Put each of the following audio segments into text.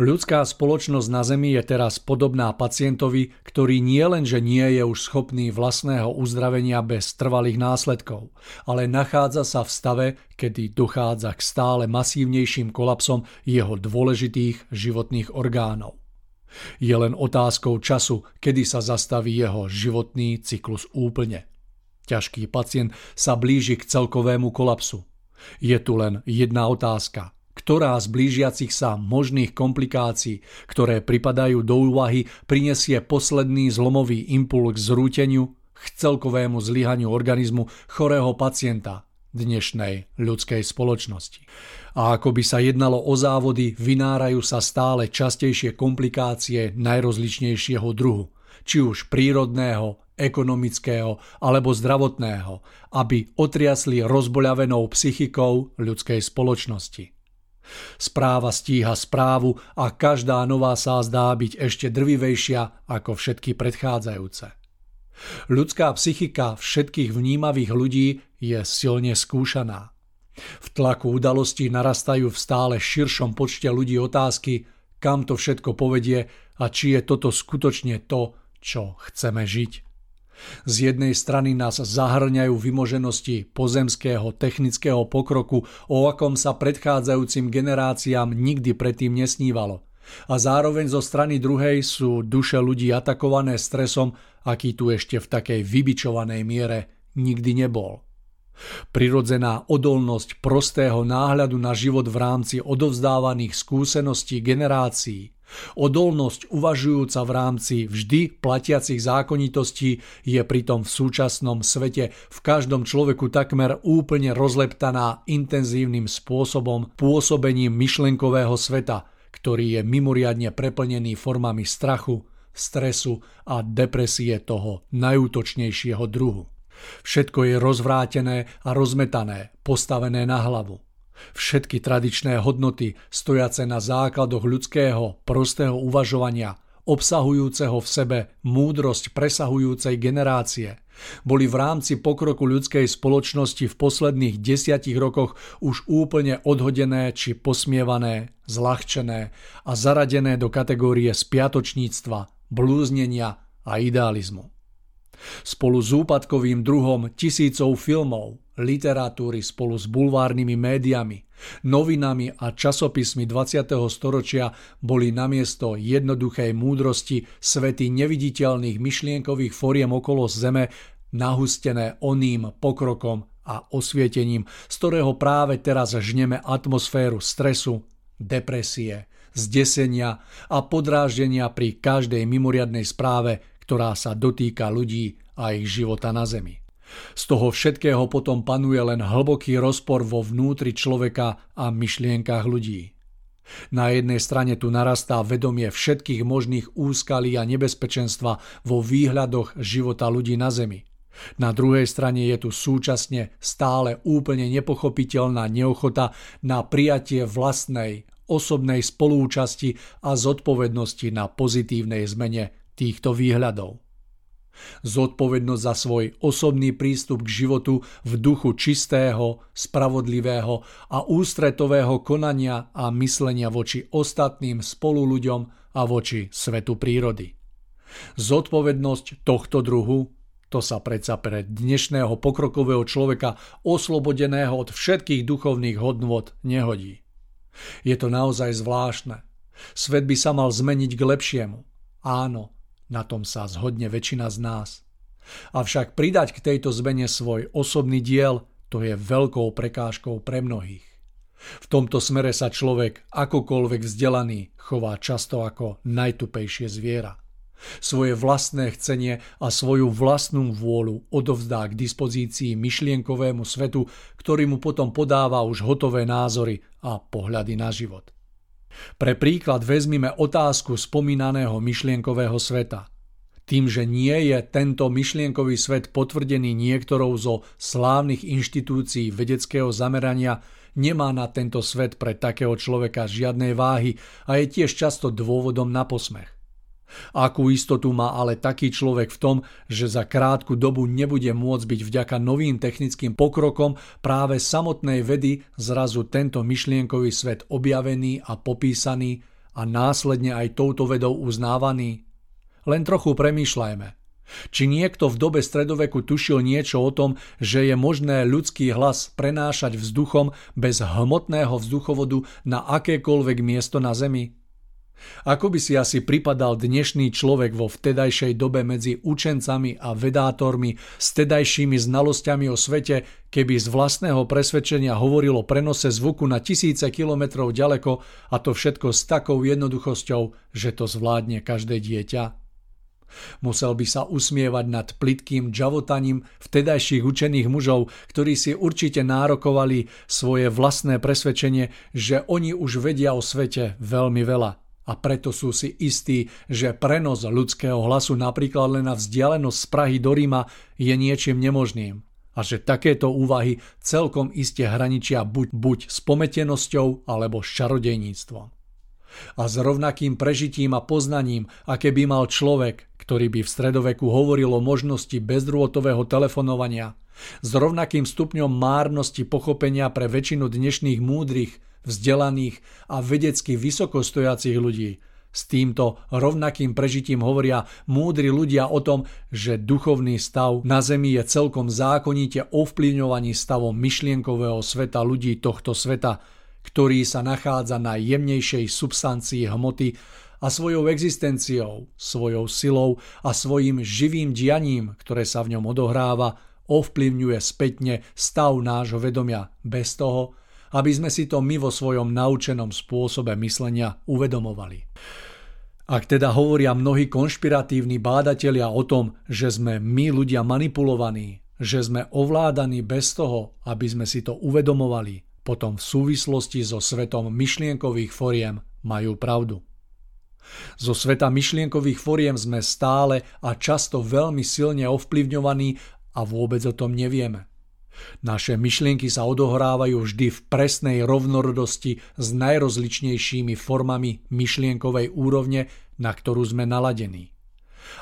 Ľudská spoločnosť na Zemi je teraz podobná pacientovi, ktorý nie len, že nie je už schopný vlastného uzdravenia bez trvalých následkov, ale nachádza sa v stave, kedy dochádza k stále masívnejším kolapsom jeho dôležitých životných orgánov. Je len otázkou času, kedy sa zastaví jeho životný cyklus úplne. Ťažký pacient sa blíži k celkovému kolapsu. Je tu len jedna otázka – ktorá z blížiacich sa možných komplikácií, ktoré pripadajú do úvahy, prinesie posledný zlomový impuls k zrúteniu, k celkovému zlyhaniu organizmu chorého pacienta, dnešnej ľudskej spoločnosti. A ako by sa jednalo o závody, vynárajú sa stále častejšie komplikácie najrozličnejšieho druhu, či už prírodného, ekonomického alebo zdravotného, aby otriasli rozboľavenou psychikou ľudskej spoločnosti. Správa stíha správu a každá nová sa zdá byť ešte drvivejšia ako všetky predchádzajúce. Ľudská psychika všetkých vnímavých ľudí je silne skúšaná. V tlaku udalostí narastajú v stále širšom počte ľudí otázky, kam to všetko povedie a či je toto skutočne to, čo chceme žiť. Z jednej strany nás zahrňajú vymoženosti pozemského technického pokroku, o akom sa predchádzajúcim generáciám nikdy predtým nesnívalo. A zároveň zo strany druhej sú duše ľudí atakované stresom, aký tu ešte v takej vybičovanej miere nikdy nebol. Prirodzená odolnosť prostého náhľadu na život v rámci odovzdávaných skúseností generácií, odolnosť uvažujúca v rámci vždy platiacich zákonitostí je pritom v súčasnom svete v každom človeku takmer úplne rozleptaná intenzívnym spôsobom pôsobením myšlenkového sveta, ktorý je mimoriadne preplnený formami strachu, stresu a depresie toho najútočnejšieho druhu. Všetko je rozvrátené a rozmetané, postavené na hlavu. Všetky tradičné hodnoty, stojace na základoch ľudského, prostého uvažovania, obsahujúceho v sebe múdrosť presahujúcej generácie, boli v rámci pokroku ľudskej spoločnosti v posledných desiatich rokoch už úplne odhodené či posmievané, zľahčené a zaradené do kategórie spiatočníctva, blúznenia a idealizmu. Spolu s úpadkovým druhom tisícov filmov, literatúry spolu s bulvárnymi médiami, novinami a časopismi 20. storočia boli namiesto jednoduchej múdrosti svety neviditeľných myšlienkových foriem okolo Zeme nahustené oným pokrokom a osvietením, z ktorého práve teraz žneme atmosféru stresu, depresie, zdesenia a podráždenia pri každej mimoriadnej správe, ktorá sa dotýka ľudí a ich života na Zemi. Z toho všetkého potom panuje len hlboký rozpor vo vnútri človeka a myšlienkach ľudí. Na jednej strane tu narastá vedomie všetkých možných úskalí a nebezpečenstva vo výhľadoch života ľudí na Zemi. Na druhej strane je tu súčasne stále úplne nepochopiteľná neochota na prijatie vlastnej, osobnej spolúčasti a zodpovednosti na pozitívnej zmene týchto výhľadov. Zodpovednosť za svoj osobný prístup k životu v duchu čistého, spravodlivého a ústretového konania a myslenia voči ostatným spoluľuďom a voči svetu prírody. Zodpovednosť tohto druhu to sa predsa pre dnešného pokrokového človeka oslobodeného od všetkých duchovných hodnôt nehodí. Je to naozaj zvláštne. Svet by sa mal zmeniť k lepšiemu. Áno, na tom sa zhodne väčšina z nás. Avšak pridať k tejto zmene svoj osobný diel, to je veľkou prekážkou pre mnohých. V tomto smere sa človek, akokoľvek vzdelaný, chová často ako najtupejšie zviera. Svoje vlastné chcenie a svoju vlastnú vôľu odovzdá k dispozícii myšlienkovému svetu, ktorý mu potom podáva už hotové názory a pohľady na život. Pre príklad vezmime otázku spomínaného myšlienkového sveta. Tým, že nie je tento myšlienkový svet potvrdený niektorou zo slávnych inštitúcií vedeckého zamerania, nemá na tento svet pre takého človeka žiadnej váhy a je tiež často dôvodom na posmech. Akú istotu má ale taký človek v tom, že za krátku dobu nebude môcť byť vďaka novým technickým pokrokom práve samotnej vedy zrazu tento myšlienkový svet objavený a popísaný a následne aj touto vedou uznávaný? Len trochu premýšľajme. Či niekto v dobe stredoveku tušil niečo o tom, že je možné ľudský hlas prenášať vzduchom bez hmotného vzduchovodu na akékoľvek miesto na Zemi? Ako by si asi pripadal dnešný človek vo vtedajšej dobe medzi učencami a vedátormi s tedajšími znalosťami o svete, keby z vlastného presvedčenia hovorilo prenose zvuku na tisíce kilometrov ďaleko a to všetko s takou jednoduchosťou, že to zvládne každé dieťa? Musel by sa usmievať nad plitkým džavotaním vtedajších učených mužov, ktorí si určite nárokovali svoje vlastné presvedčenie, že oni už vedia o svete veľmi veľa. A preto sú si istí, že prenos ľudského hlasu napríklad len na vzdialenosť z Prahy do Ríma je niečím nemožným. A že takéto úvahy celkom iste hraničia buď, buď s pometenosťou alebo s čarodejníctvom. A s rovnakým prežitím a poznaním, aké by mal človek, ktorý by v stredoveku hovoril o možnosti bezdrôtového telefonovania, s rovnakým stupňom márnosti pochopenia pre väčšinu dnešných múdrych, vzdelaných a vedecky vysokostojacich ľudí. S týmto rovnakým prežitím hovoria múdri ľudia o tom, že duchovný stav na Zemi je celkom zákonite ovplyvňovaný stavom myšlienkového sveta ľudí tohto sveta, ktorý sa nachádza na jemnejšej substancii hmoty a svojou existenciou, svojou silou a svojim živým dianím, ktoré sa v ňom odohráva, ovplyvňuje spätne stav nášho vedomia bez toho, aby sme si to my vo svojom naučenom spôsobe myslenia uvedomovali. Ak teda hovoria mnohí konšpiratívni bádatelia o tom, že sme my ľudia manipulovaní, že sme ovládaní bez toho, aby sme si to uvedomovali, potom v súvislosti so svetom myšlienkových foriem majú pravdu. Zo sveta myšlienkových foriem sme stále a často veľmi silne ovplyvňovaní a vôbec o tom nevieme. Naše myšlienky sa odohrávajú vždy v presnej rovnorodosti s najrozličnejšími formami myšlienkovej úrovne, na ktorú sme naladení.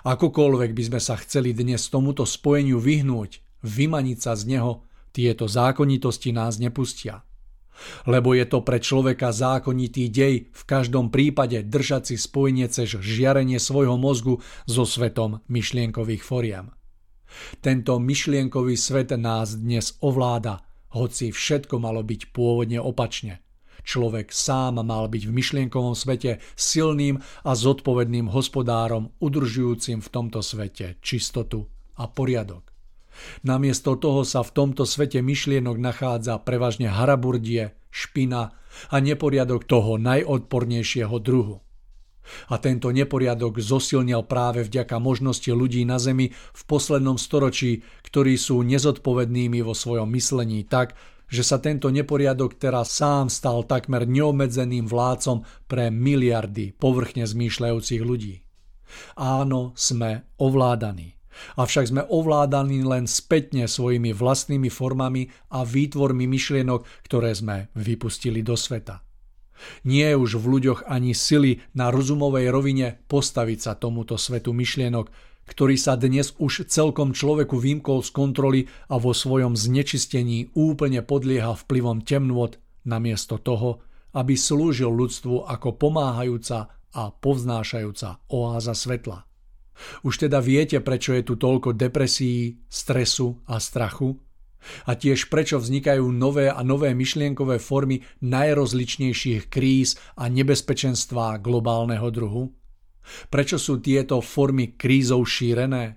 Akokoľvek by sme sa chceli dnes tomuto spojeniu vyhnúť, vymaniť sa z neho, tieto zákonitosti nás nepustia. Lebo je to pre človeka zákonitý dej v každom prípade držať si spojenie cez žiarenie svojho mozgu so svetom myšlienkových foriem. Tento myšlienkový svet nás dnes ovláda, hoci všetko malo byť pôvodne opačne. Človek sám mal byť v myšlienkovom svete silným a zodpovedným hospodárom, udržujúcim v tomto svete čistotu a poriadok. Namiesto toho sa v tomto svete myšlienok nachádza prevažne haraburdie, špina a neporiadok toho najodpornejšieho druhu. A tento neporiadok zosilnil práve vďaka možnosti ľudí na Zemi v poslednom storočí, ktorí sú nezodpovednými vo svojom myslení tak, že sa tento neporiadok teraz sám stal takmer neobmedzeným vládcom pre miliardy povrchne zmýšľajúcich ľudí. Áno, sme ovládaní. Avšak sme ovládaní len spätne svojimi vlastnými formami a výtvormi myšlienok, ktoré sme vypustili do sveta. Nie je už v ľuďoch ani sily na rozumovej rovine postaviť sa tomuto svetu myšlienok, ktorý sa dnes už celkom človeku vymkol z kontroly a vo svojom znečistení úplne podlieha vplyvom temnôt, namiesto toho, aby slúžil ľudstvu ako pomáhajúca a povznášajúca oáza svetla. Už teda viete, prečo je tu toľko depresí, stresu a strachu? A tiež prečo vznikajú nové a nové myšlienkové formy najrozličnejších kríz a nebezpečenstvá globálneho druhu? Prečo sú tieto formy krízov šírené?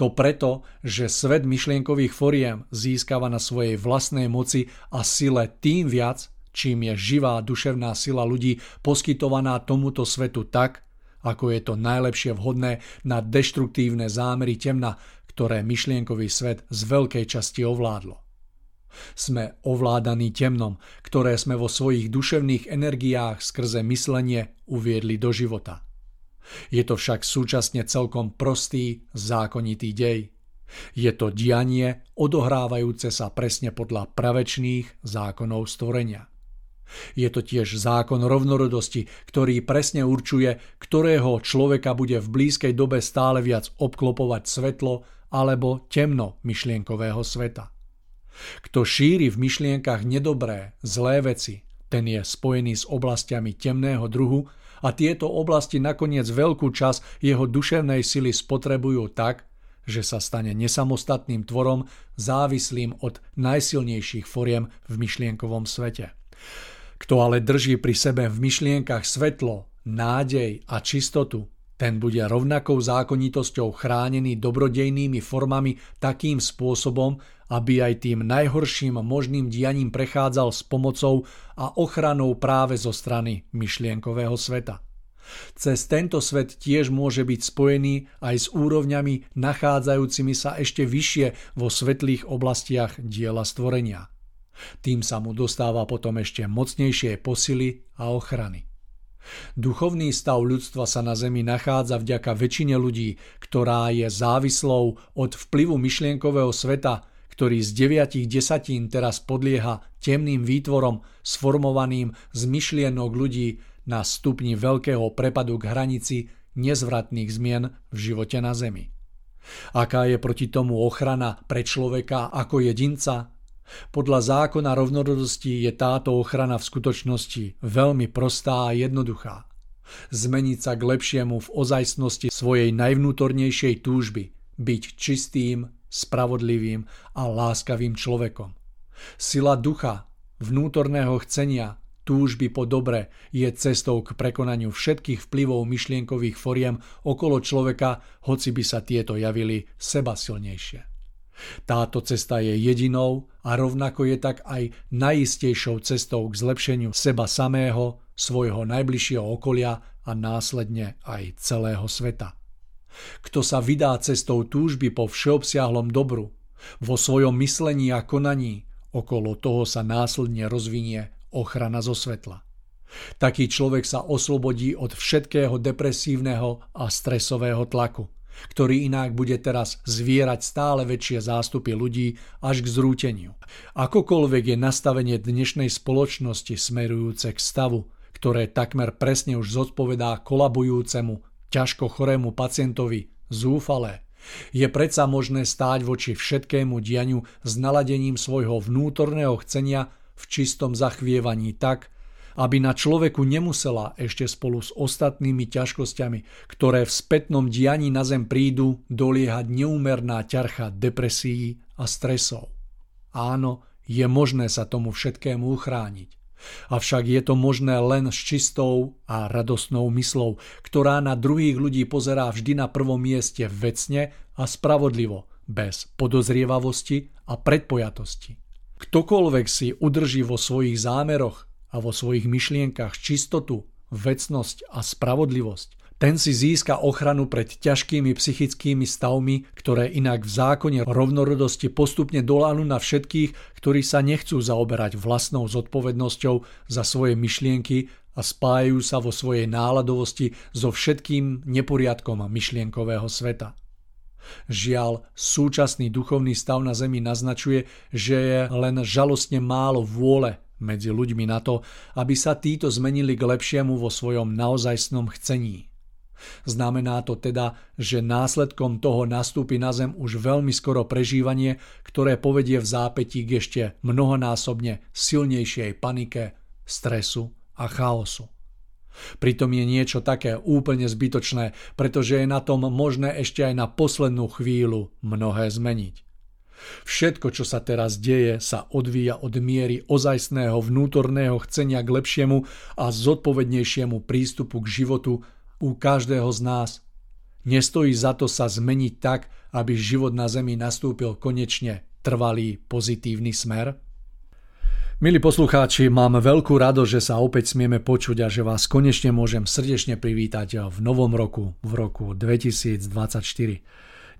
To preto, že svet myšlienkových foriem získava na svojej vlastnej moci a sile tým viac, čím je živá duševná sila ľudí poskytovaná tomuto svetu tak, ako je to najlepšie vhodné na deštruktívne zámery temna, ktoré myšlienkový svet z veľkej časti ovládlo. Sme ovládaní temnom, ktoré sme vo svojich duševných energiách skrze myslenie uviedli do života. Je to však súčasne celkom prostý, zákonitý dej. Je to dianie odohrávajúce sa presne podľa pravečných zákonov stvorenia. Je to tiež zákon rovnorodosti, ktorý presne určuje, ktorého človeka bude v blízkej dobe stále viac obklopovať svetlo alebo temno myšlienkového sveta. Kto šíri v myšlienkach nedobré, zlé veci, ten je spojený s oblastiami temného druhu a tieto oblasti nakoniec veľkú čas jeho duševnej sily spotrebujú tak, že sa stane nesamostatným tvorom závislým od najsilnejších foriem v myšlienkovom svete. Kto ale drží pri sebe v myšlienkach svetlo, nádej a čistotu, ten bude rovnakou zákonitosťou chránený dobrodejnými formami takým spôsobom, aby aj tým najhorším možným dianím prechádzal s pomocou a ochranou práve zo strany myšlienkového sveta. Cez tento svet tiež môže byť spojený aj s úrovňami nachádzajúcimi sa ešte vyššie vo svetlých oblastiach diela stvorenia. Tým sa mu dostáva potom ešte mocnejšie posily a ochrany. Duchovný stav ľudstva sa na Zemi nachádza vďaka väčšine ľudí, ktorá je závislou od vplyvu myšlienkového sveta, ktorý z deviatich desatín teraz podlieha temným výtvorom sformovaným z myšlienok ľudí na stupni veľkého prepadu k hranici nezvratných zmien v živote na Zemi. Aká je proti tomu ochrana pre človeka ako jedinca? Podľa zákona rovnorodosti je táto ochrana v skutočnosti veľmi prostá a jednoduchá. Zmeniť sa k lepšiemu v ozajstnosti svojej najvnútornejšej túžby, byť čistým, spravodlivým a láskavým človekom. Sila ducha, vnútorného chcenia, túžby po dobre je cestou k prekonaniu všetkých vplyvov myšlienkových foriem okolo človeka, hoci by sa tieto javili seba silnejšie. Táto cesta je jedinou a rovnako je tak aj najistejšou cestou k zlepšeniu seba samého, svojho najbližšieho okolia a následne aj celého sveta. Kto sa vydá cestou túžby po všeobsiahlom dobru, vo svojom myslení a konaní, okolo toho sa následne rozvinie ochrana zo svetla. Taký človek sa oslobodí od všetkého depresívneho a stresového tlaku, ktorý inak bude teraz zvierať stále väčšie zástupy ľudí až k zrúteniu. Akokoľvek je nastavenie dnešnej spoločnosti smerujúce k stavu, ktoré takmer presne už zodpovedá kolabujúcemu, ťažko chorému pacientovi, zúfalé, je predsa možné stáť voči všetkému dianiu s naladením svojho vnútorného chcenia v čistom zachvievaní tak, aby na človeku nemusela ešte spolu s ostatnými ťažkosťami, ktoré v spätnom dianí na zem prídu, doliehať neúmerná ťarcha depresií a stresov. Áno, je možné sa tomu všetkému uchrániť. Avšak je to možné len s čistou a radostnou myslou, ktorá na druhých ľudí pozerá vždy na prvom mieste vecne a spravodlivo, bez podozrievavosti a predpojatosti. Ktokoľvek si udrží vo svojich zámeroch a vo svojich myšlienkach čistotu, vecnosť a spravodlivosť, ten si získa ochranu pred ťažkými psychickými stavmi, ktoré inak v zákone rovnorodosti postupne dolánu na všetkých, ktorí sa nechcú zaoberať vlastnou zodpovednosťou za svoje myšlienky a spájajú sa vo svojej náladovosti so všetkým neporiadkom myšlienkového sveta. Žiaľ, súčasný duchovný stav na Zemi naznačuje, že je len žalostne málo vôle medzi ľuďmi na to, aby sa títo zmenili k lepšiemu vo svojom naozajstnom chcení. Znamená to teda, že následkom toho nastúpi na Zem už veľmi skoro prežívanie, ktoré povedie v zápätí k ešte mnohonásobne silnejšej panike, stresu a chaosu. Pritom je niečo také úplne zbytočné, pretože je na tom možné ešte aj na poslednú chvíľu mnohé zmeniť. Všetko, čo sa teraz deje, sa odvíja od miery ozajstného vnútorného chcenia k lepšiemu a zodpovednejšiemu prístupu k životu u každého z nás. Nestojí za to sa zmeniť tak, aby život na Zemi nastúpil konečne trvalý pozitívny smer? Milí poslucháči, mám veľkú rado, že sa opäť smieme počuť a že vás konečne môžem srdečne privítať v novom roku, v roku 2024.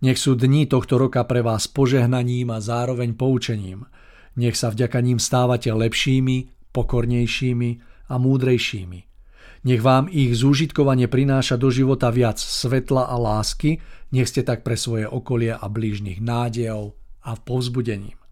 Nech sú dni tohto roka pre vás požehnaním a zároveň poučením. Nech sa vďaka ním stávate lepšími, pokornejšími a múdrejšími. Nech vám ich zúžitkovanie prináša do života viac svetla a lásky, nech ste tak pre svoje okolie a blížnych nádejov a povzbudením.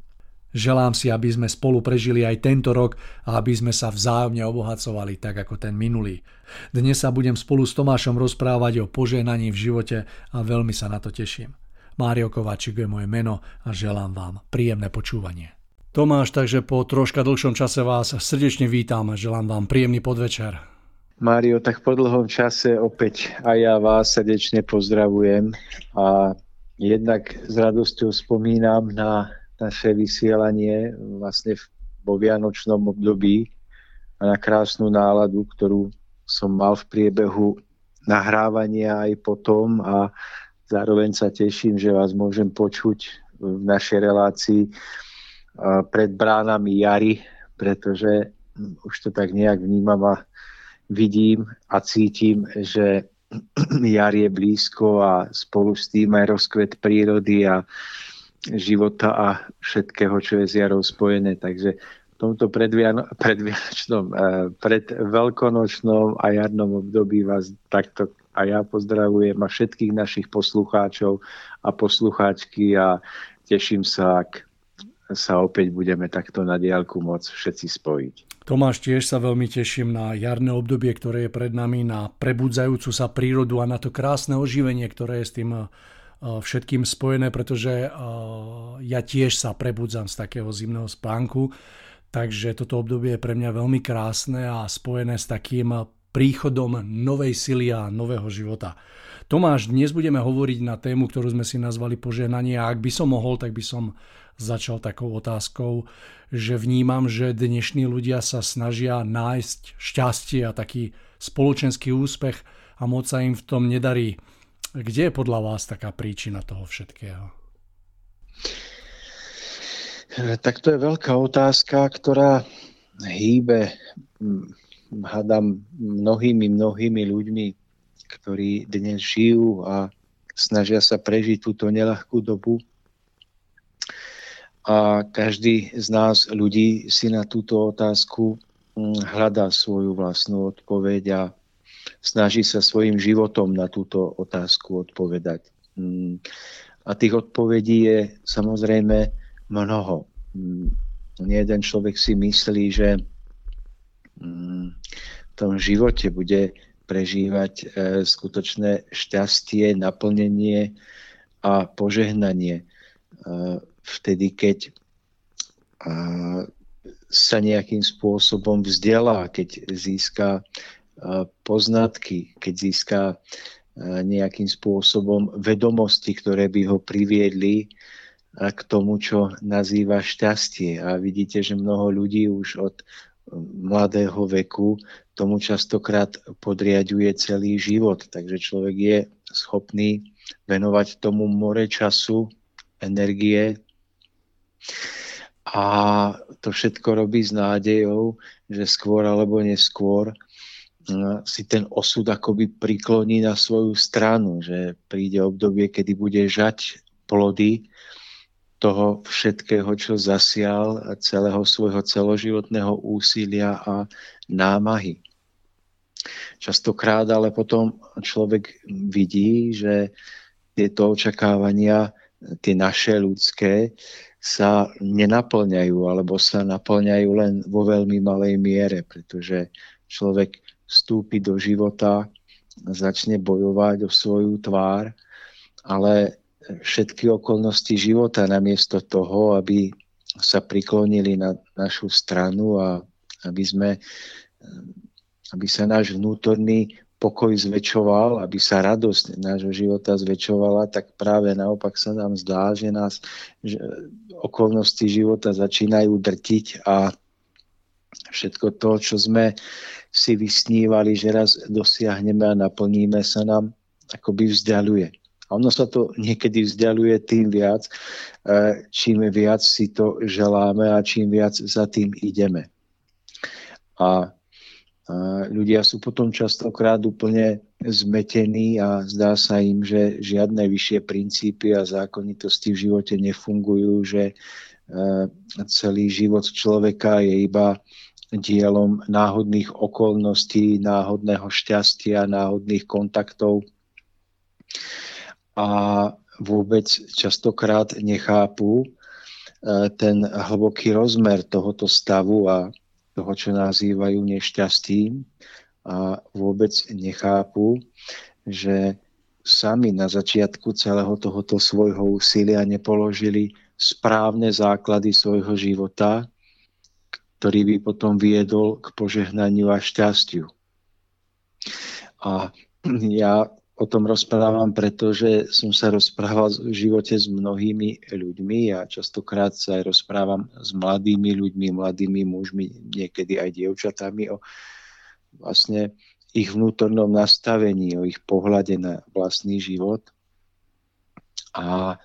Želám si, aby sme spolu prežili aj tento rok a aby sme sa vzájomne obohacovali tak ako ten minulý. Dnes sa budem spolu s Tomášom rozprávať o požehnaní v živote a veľmi sa na to teším. Mário Kováčik je moje meno a želám vám príjemné počúvanie. Tomáš, takže po troška dlhšom čase vás srdečne vítam a želám vám príjemný podvečer. Mário, tak po dlhom čase opäť aj ja vás srdečne pozdravujem a jednak s radosťou spomínam na naše vysielanie vlastne vo vianočnom období a na krásnu náladu, ktorú som mal v priebehu nahrávania aj potom a zároveň sa teším, že vás môžem počuť v našej relácii pred bránami jary, pretože už to tak nejak vnímam a vidím a cítim, že jar je blízko a spolu s tým aj rozkvet prírody a života a všetkého, čo je s jarou spojené. Takže v tomto predviano, predvianočnom, eh, pred veľkonočnom a jarnom období vás takto a ja pozdravujem a všetkých našich poslucháčov a poslucháčky a teším sa, ak sa opäť budeme takto na diálku môcť všetci spojiť. Tomáš, tiež sa veľmi teším na jarné obdobie, ktoré je pred nami, na prebudzajúcu sa prírodu a na to krásne oživenie, ktoré je s tým všetkým spojené, pretože ja tiež sa prebudzam z takého zimného spánku, takže toto obdobie je pre mňa veľmi krásne a spojené s takým príchodom novej sily a nového života. Tomáš, dnes budeme hovoriť na tému, ktorú sme si nazvali poženanie a ak by som mohol, tak by som začal takou otázkou, že vnímam, že dnešní ľudia sa snažia nájsť šťastie a taký spoločenský úspech a moc sa im v tom nedarí. Kde je podľa vás taká príčina toho všetkého? Tak to je veľká otázka, ktorá hýbe, hádam, mnohými, mnohými ľuďmi, ktorí dnes žijú a snažia sa prežiť túto nelahkú dobu a každý z nás ľudí si na túto otázku hľadá svoju vlastnú odpoveď a snaží sa svojim životom na túto otázku odpovedať. Mm, a tých odpovedí je samozrejme mnoho. Mm, nie jeden človek si myslí, že v tom živote bude prežívať e, skutočné šťastie, naplnenie a požehnanie e, vtedy, keď sa nejakým spôsobom vzdelá, keď získa poznatky, keď získa nejakým spôsobom vedomosti, ktoré by ho priviedli k tomu, čo nazýva šťastie. A vidíte, že mnoho ľudí už od mladého veku tomu častokrát podriaduje celý život. Takže človek je schopný venovať tomu more času, energie, a to všetko robí s nádejou, že skôr alebo neskôr si ten osud akoby prikloní na svoju stranu, že príde obdobie, kedy bude žať plody toho všetkého, čo zasial celého svojho celoživotného úsilia a námahy. Častokrát ale potom človek vidí, že tieto očakávania, tie naše ľudské, sa nenaplňajú alebo sa naplňajú len vo veľmi malej miere, pretože človek vstúpi do života, začne bojovať o svoju tvár, ale všetky okolnosti života namiesto toho, aby sa priklonili na našu stranu a aby sme aby sa náš vnútorný pokoj zväčšoval, aby sa radosť nášho života zväčšovala, tak práve naopak sa nám zdá, že nás že okolnosti života začínajú drtiť a všetko to, čo sme si vysnívali, že raz dosiahneme a naplníme, sa nám akoby vzdialuje. A ono sa to niekedy vzdialuje tým viac, e, čím viac si to želáme a čím viac za tým ideme. A a ľudia sú potom častokrát úplne zmetení a zdá sa im, že žiadne vyššie princípy a zákonitosti v živote nefungujú, že e, celý život človeka je iba dielom náhodných okolností, náhodného šťastia, náhodných kontaktov. A vôbec častokrát nechápu e, ten hlboký rozmer tohoto stavu a toho, čo nazývajú nešťastím a vôbec nechápu, že sami na začiatku celého tohoto svojho úsilia nepoložili správne základy svojho života, ktorý by potom viedol k požehnaniu a šťastiu. A ja o tom rozprávam, pretože som sa rozprával v živote s mnohými ľuďmi a častokrát sa aj rozprávam s mladými ľuďmi, mladými mužmi, niekedy aj dievčatami o vlastne ich vnútornom nastavení, o ich pohľade na vlastný život. A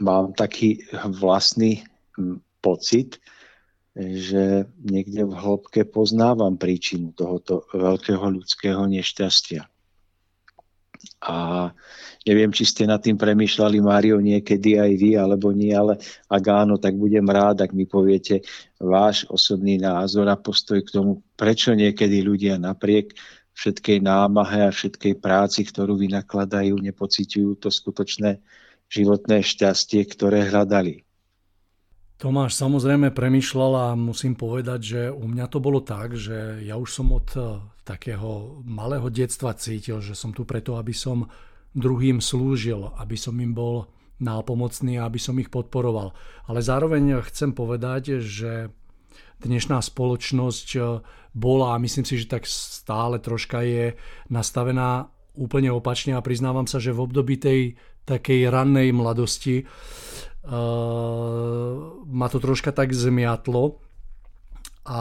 mám taký vlastný pocit, že niekde v hĺbke poznávam príčinu tohoto veľkého ľudského nešťastia. A neviem, či ste nad tým premýšľali, Mário, niekedy aj vy, alebo nie, ale ak áno, tak budem rád, ak mi poviete váš osobný názor a postoj k tomu, prečo niekedy ľudia napriek všetkej námahe a všetkej práci, ktorú vynakladajú, nepociťujú to skutočné životné šťastie, ktoré hľadali. Tomáš samozrejme premyšľal a musím povedať, že u mňa to bolo tak, že ja už som od eh, takého malého detstva cítil, že som tu preto, aby som druhým slúžil, aby som im bol nápomocný a aby som ich podporoval. Ale zároveň chcem povedať, že dnešná spoločnosť eh, bola a myslím si, že tak stále troška je nastavená úplne opačne a priznávam sa, že v období tej takej rannej mladosti Uh, ma to troška tak zmiatlo a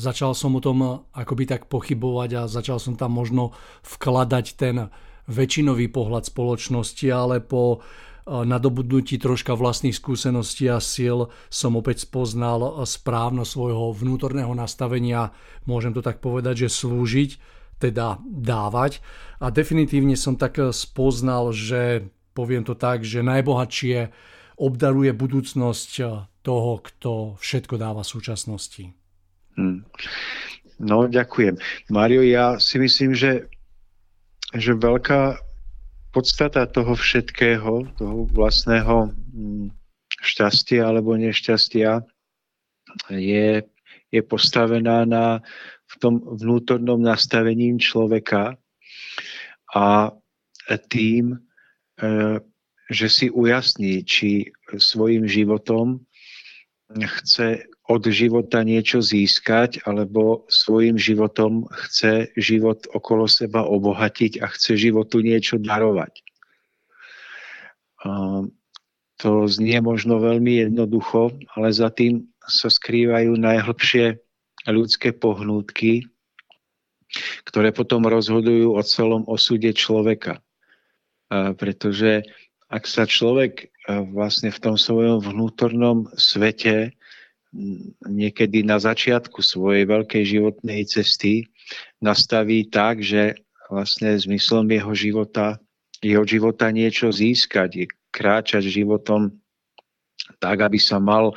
začal som o tom akoby tak pochybovať a začal som tam možno vkladať ten väčšinový pohľad spoločnosti, ale po uh, nadobudnutí troška vlastných skúseností a síl som opäť spoznal správno svojho vnútorného nastavenia, môžem to tak povedať, že slúžiť, teda dávať. A definitívne som tak spoznal, že poviem to tak, že najbohatšie obdaruje budúcnosť eh, toho, kto všetko dáva súčasnosti. Hmm. No, ďakujem. Mario, ja si myslím, že, že veľká podstata toho všetkého, toho vlastného hm, šťastia alebo nešťastia je, je postavená na, v tom vnútornom nastavení človeka a tým, eh, že si ujasní, či svojim životom chce od života niečo získať, alebo svojim životom chce život okolo seba obohatiť a chce životu niečo darovať. To znie možno veľmi jednoducho, ale za tým sa skrývajú najhlbšie ľudské pohnútky, ktoré potom rozhodujú o celom osude človeka. Pretože ak sa človek e, vlastne v tom svojom vnútornom svete niekedy na začiatku svojej veľkej životnej cesty nastaví tak, že vlastne zmyslom jeho života jeho života niečo získať, kráčať životom tak, aby sa mal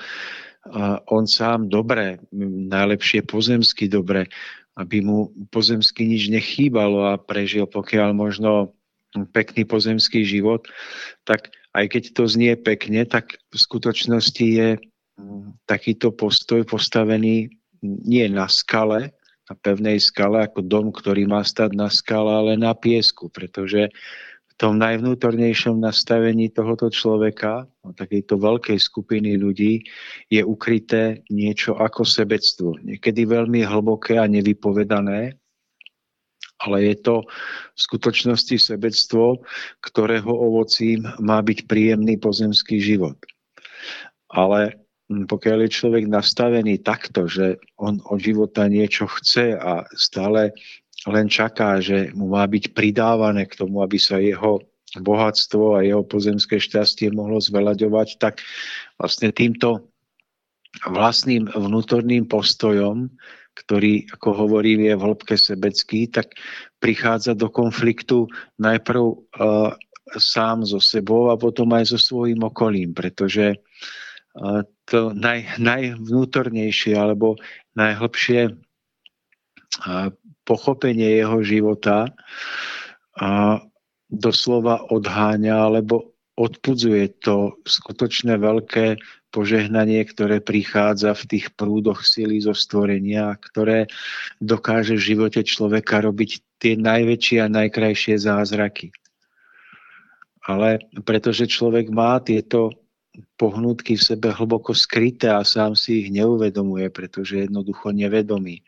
on sám dobre, najlepšie pozemsky dobre, aby mu pozemsky nič nechýbalo a prežil pokiaľ možno pekný pozemský život, tak aj keď to znie pekne, tak v skutočnosti je mm, takýto postoj postavený nie na skale, na pevnej skale, ako dom, ktorý má stať na skale, ale na piesku, pretože v tom najvnútornejšom nastavení tohoto človeka, takejto veľkej skupiny ľudí, je ukryté niečo ako sebectvo. Niekedy veľmi hlboké a nevypovedané, ale je to v skutočnosti sebectvo, ktorého ovocím má byť príjemný pozemský život. Ale hm, pokiaľ je človek nastavený takto, že on od života niečo chce a stále len čaká, že mu má byť pridávané k tomu, aby sa jeho bohatstvo a jeho pozemské šťastie mohlo zvelaďovať, tak vlastne týmto vlastným vnútorným postojom ktorý, ako hovorím, je v hĺbke sebecký, tak prichádza do konfliktu najprv uh, sám so sebou a potom aj so svojím okolím, pretože uh, to naj, najvnútornejšie alebo najhlbšie uh, pochopenie jeho života uh, doslova odháňa alebo odpudzuje to skutočné veľké požehnanie, ktoré prichádza v tých prúdoch sily zo stvorenia, ktoré dokáže v živote človeka robiť tie najväčšie a najkrajšie zázraky. Ale pretože človek má tieto pohnutky v sebe hlboko skryté a sám si ich neuvedomuje, pretože jednoducho nevedomí.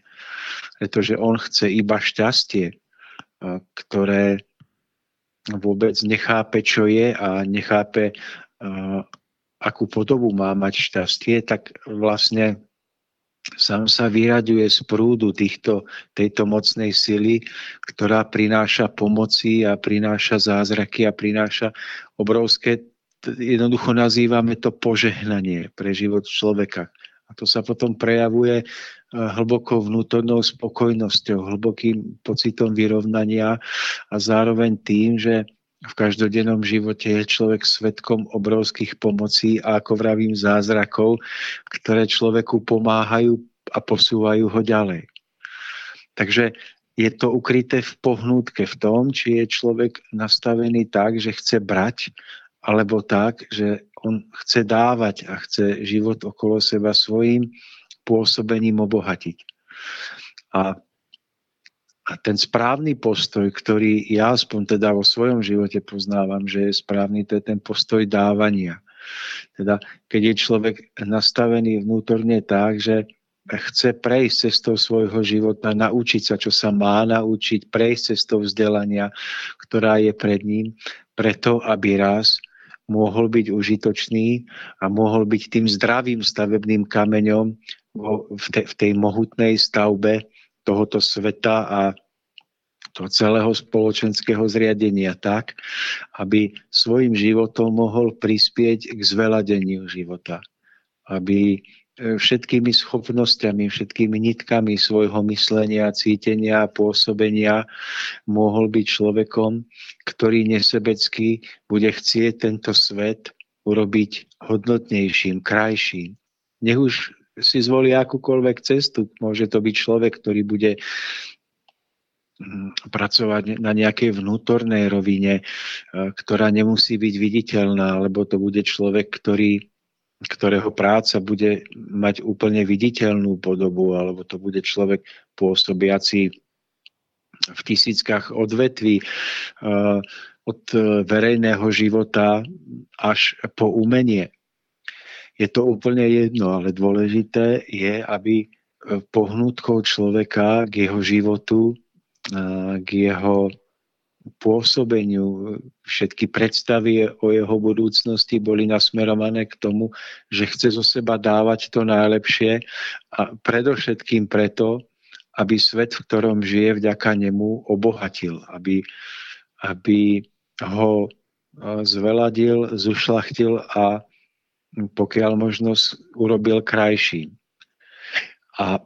Pretože on chce iba šťastie, ktoré vôbec nechápe, čo je a nechápe, akú podobu má mať šťastie, tak vlastne sám sa vyraďuje z prúdu týchto, tejto mocnej sily, ktorá prináša pomoci a prináša zázraky a prináša obrovské, jednoducho nazývame to požehnanie pre život človeka. A to sa potom prejavuje e, hlbokou vnútornou spokojnosťou, hlbokým pocitom vyrovnania a zároveň tým, že v každodennom živote je človek svetkom obrovských pomocí a ako vravím zázrakov, ktoré človeku pomáhajú a posúvajú ho ďalej. Takže je to ukryté v pohnútke v tom, či je človek nastavený tak, že chce brať, alebo tak, že on chce dávať a chce život okolo seba svojim pôsobením obohatiť. A, a ten správny postoj, ktorý ja aspoň teda vo svojom živote poznávam, že je správny, to je ten postoj dávania. Teda keď je človek nastavený vnútorne tak, že chce prejsť cestou svojho života, naučiť sa, čo sa má naučiť, prejsť cestou vzdelania, ktorá je pred ním, preto, aby raz mohol byť užitočný a mohol byť tým zdravým stavebným kameňom v, te, v tej mohutnej stavbe tohoto sveta a toho celého spoločenského zriadenia tak, aby svojim životom mohol prispieť k zveladeniu života. Aby E, všetkými schopnosťami, všetkými nitkami svojho myslenia, cítenia a pôsobenia mohol byť človekom, ktorý nesebecky bude chcieť tento svet urobiť hodnotnejším, krajším. Nech už si zvolí akúkoľvek cestu. Môže to byť človek, ktorý bude mm, pracovať na nejakej vnútornej rovine, e, ktorá nemusí byť viditeľná, alebo to bude človek, ktorý ktorého práca bude mať úplne viditeľnú podobu, alebo to bude človek pôsobiaci v tisíckach odvetví eh, od verejného života až po umenie. Je to úplne jedno, ale dôležité je, aby pohnutkou človeka k jeho životu, eh, k jeho pôsobeniu, všetky predstavy o jeho budúcnosti boli nasmerované k tomu, že chce zo seba dávať to najlepšie a predovšetkým preto, aby svet, v ktorom žije, vďaka nemu obohatil, aby, aby ho zveladil, zušlachtil a pokiaľ možnosť urobil krajším. A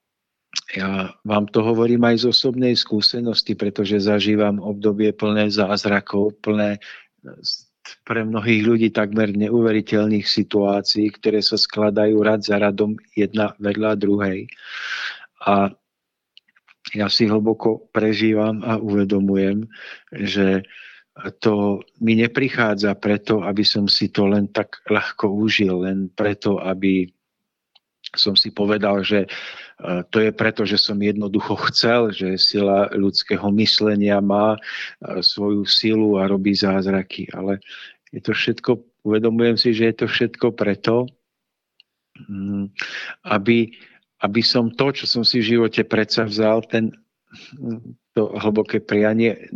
ja vám to hovorím aj z osobnej skúsenosti, pretože zažívam obdobie plné zázrakov, plné pre mnohých ľudí takmer neuveriteľných situácií, ktoré sa skladajú rad za radom jedna vedľa druhej. A ja si hlboko prežívam a uvedomujem, že to mi neprichádza preto, aby som si to len tak ľahko užil, len preto, aby som si povedal, že to je preto, že som jednoducho chcel, že sila ľudského myslenia má svoju silu a robí zázraky. Ale je to všetko, uvedomujem si, že je to všetko preto, mm, aby, aby som to, čo som si v živote predsa vzal, ten, to hlboké prianie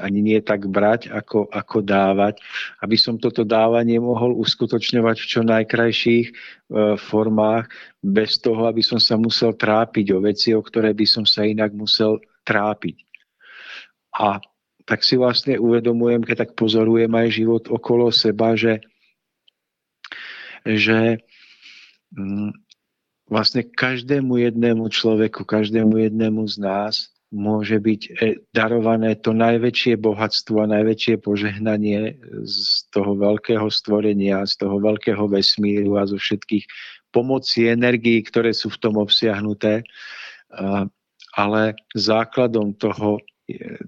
ani nie tak brať, ako, ako dávať, aby som toto dávanie mohol uskutočňovať v čo najkrajších e, formách, bez toho, aby som sa musel trápiť o veci, o ktoré by som sa inak musel trápiť. A tak si vlastne uvedomujem, keď tak pozorujem aj život okolo seba, že, že mm, vlastne každému jednému človeku, každému jednému z nás môže byť e, darované to najväčšie bohatstvo a najväčšie požehnanie z toho veľkého stvorenia, z toho veľkého vesmíru a zo všetkých pomocí, energií, ktoré sú v tom obsiahnuté. Ale základom toho,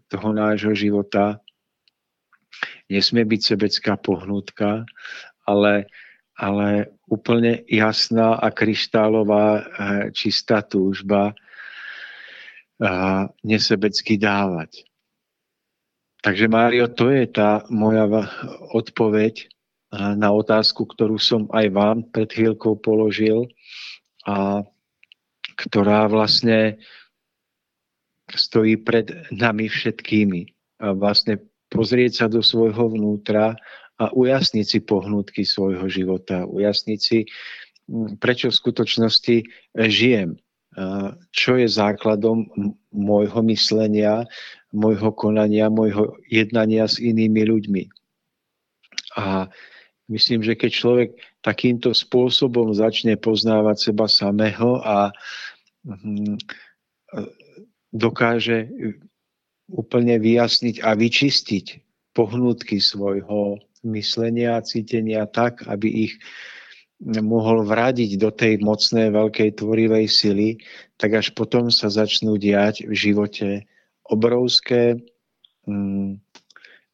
toho nášho života nesmie byť sebecká pohnutka, ale, ale úplne jasná a kryštálová e, čistá túžba nesebecky dávať. Takže Mário, to je tá moja odpoveď na otázku, ktorú som aj vám pred chvíľkou položil a ktorá vlastne stojí pred nami všetkými. A vlastne pozrieť sa do svojho vnútra a ujasniť si pohnutky svojho života, ujasniť si, prečo v skutočnosti žijem, čo je základom môjho myslenia, môjho konania, môjho jednania s inými ľuďmi. A myslím, že keď človek takýmto spôsobom začne poznávať seba samého a hm, dokáže úplne vyjasniť a vyčistiť pohnutky svojho myslenia a cítenia tak, aby ich mohol vradiť do tej mocnej, veľkej tvorivej sily, tak až potom sa začnú diať v živote obrovské mm,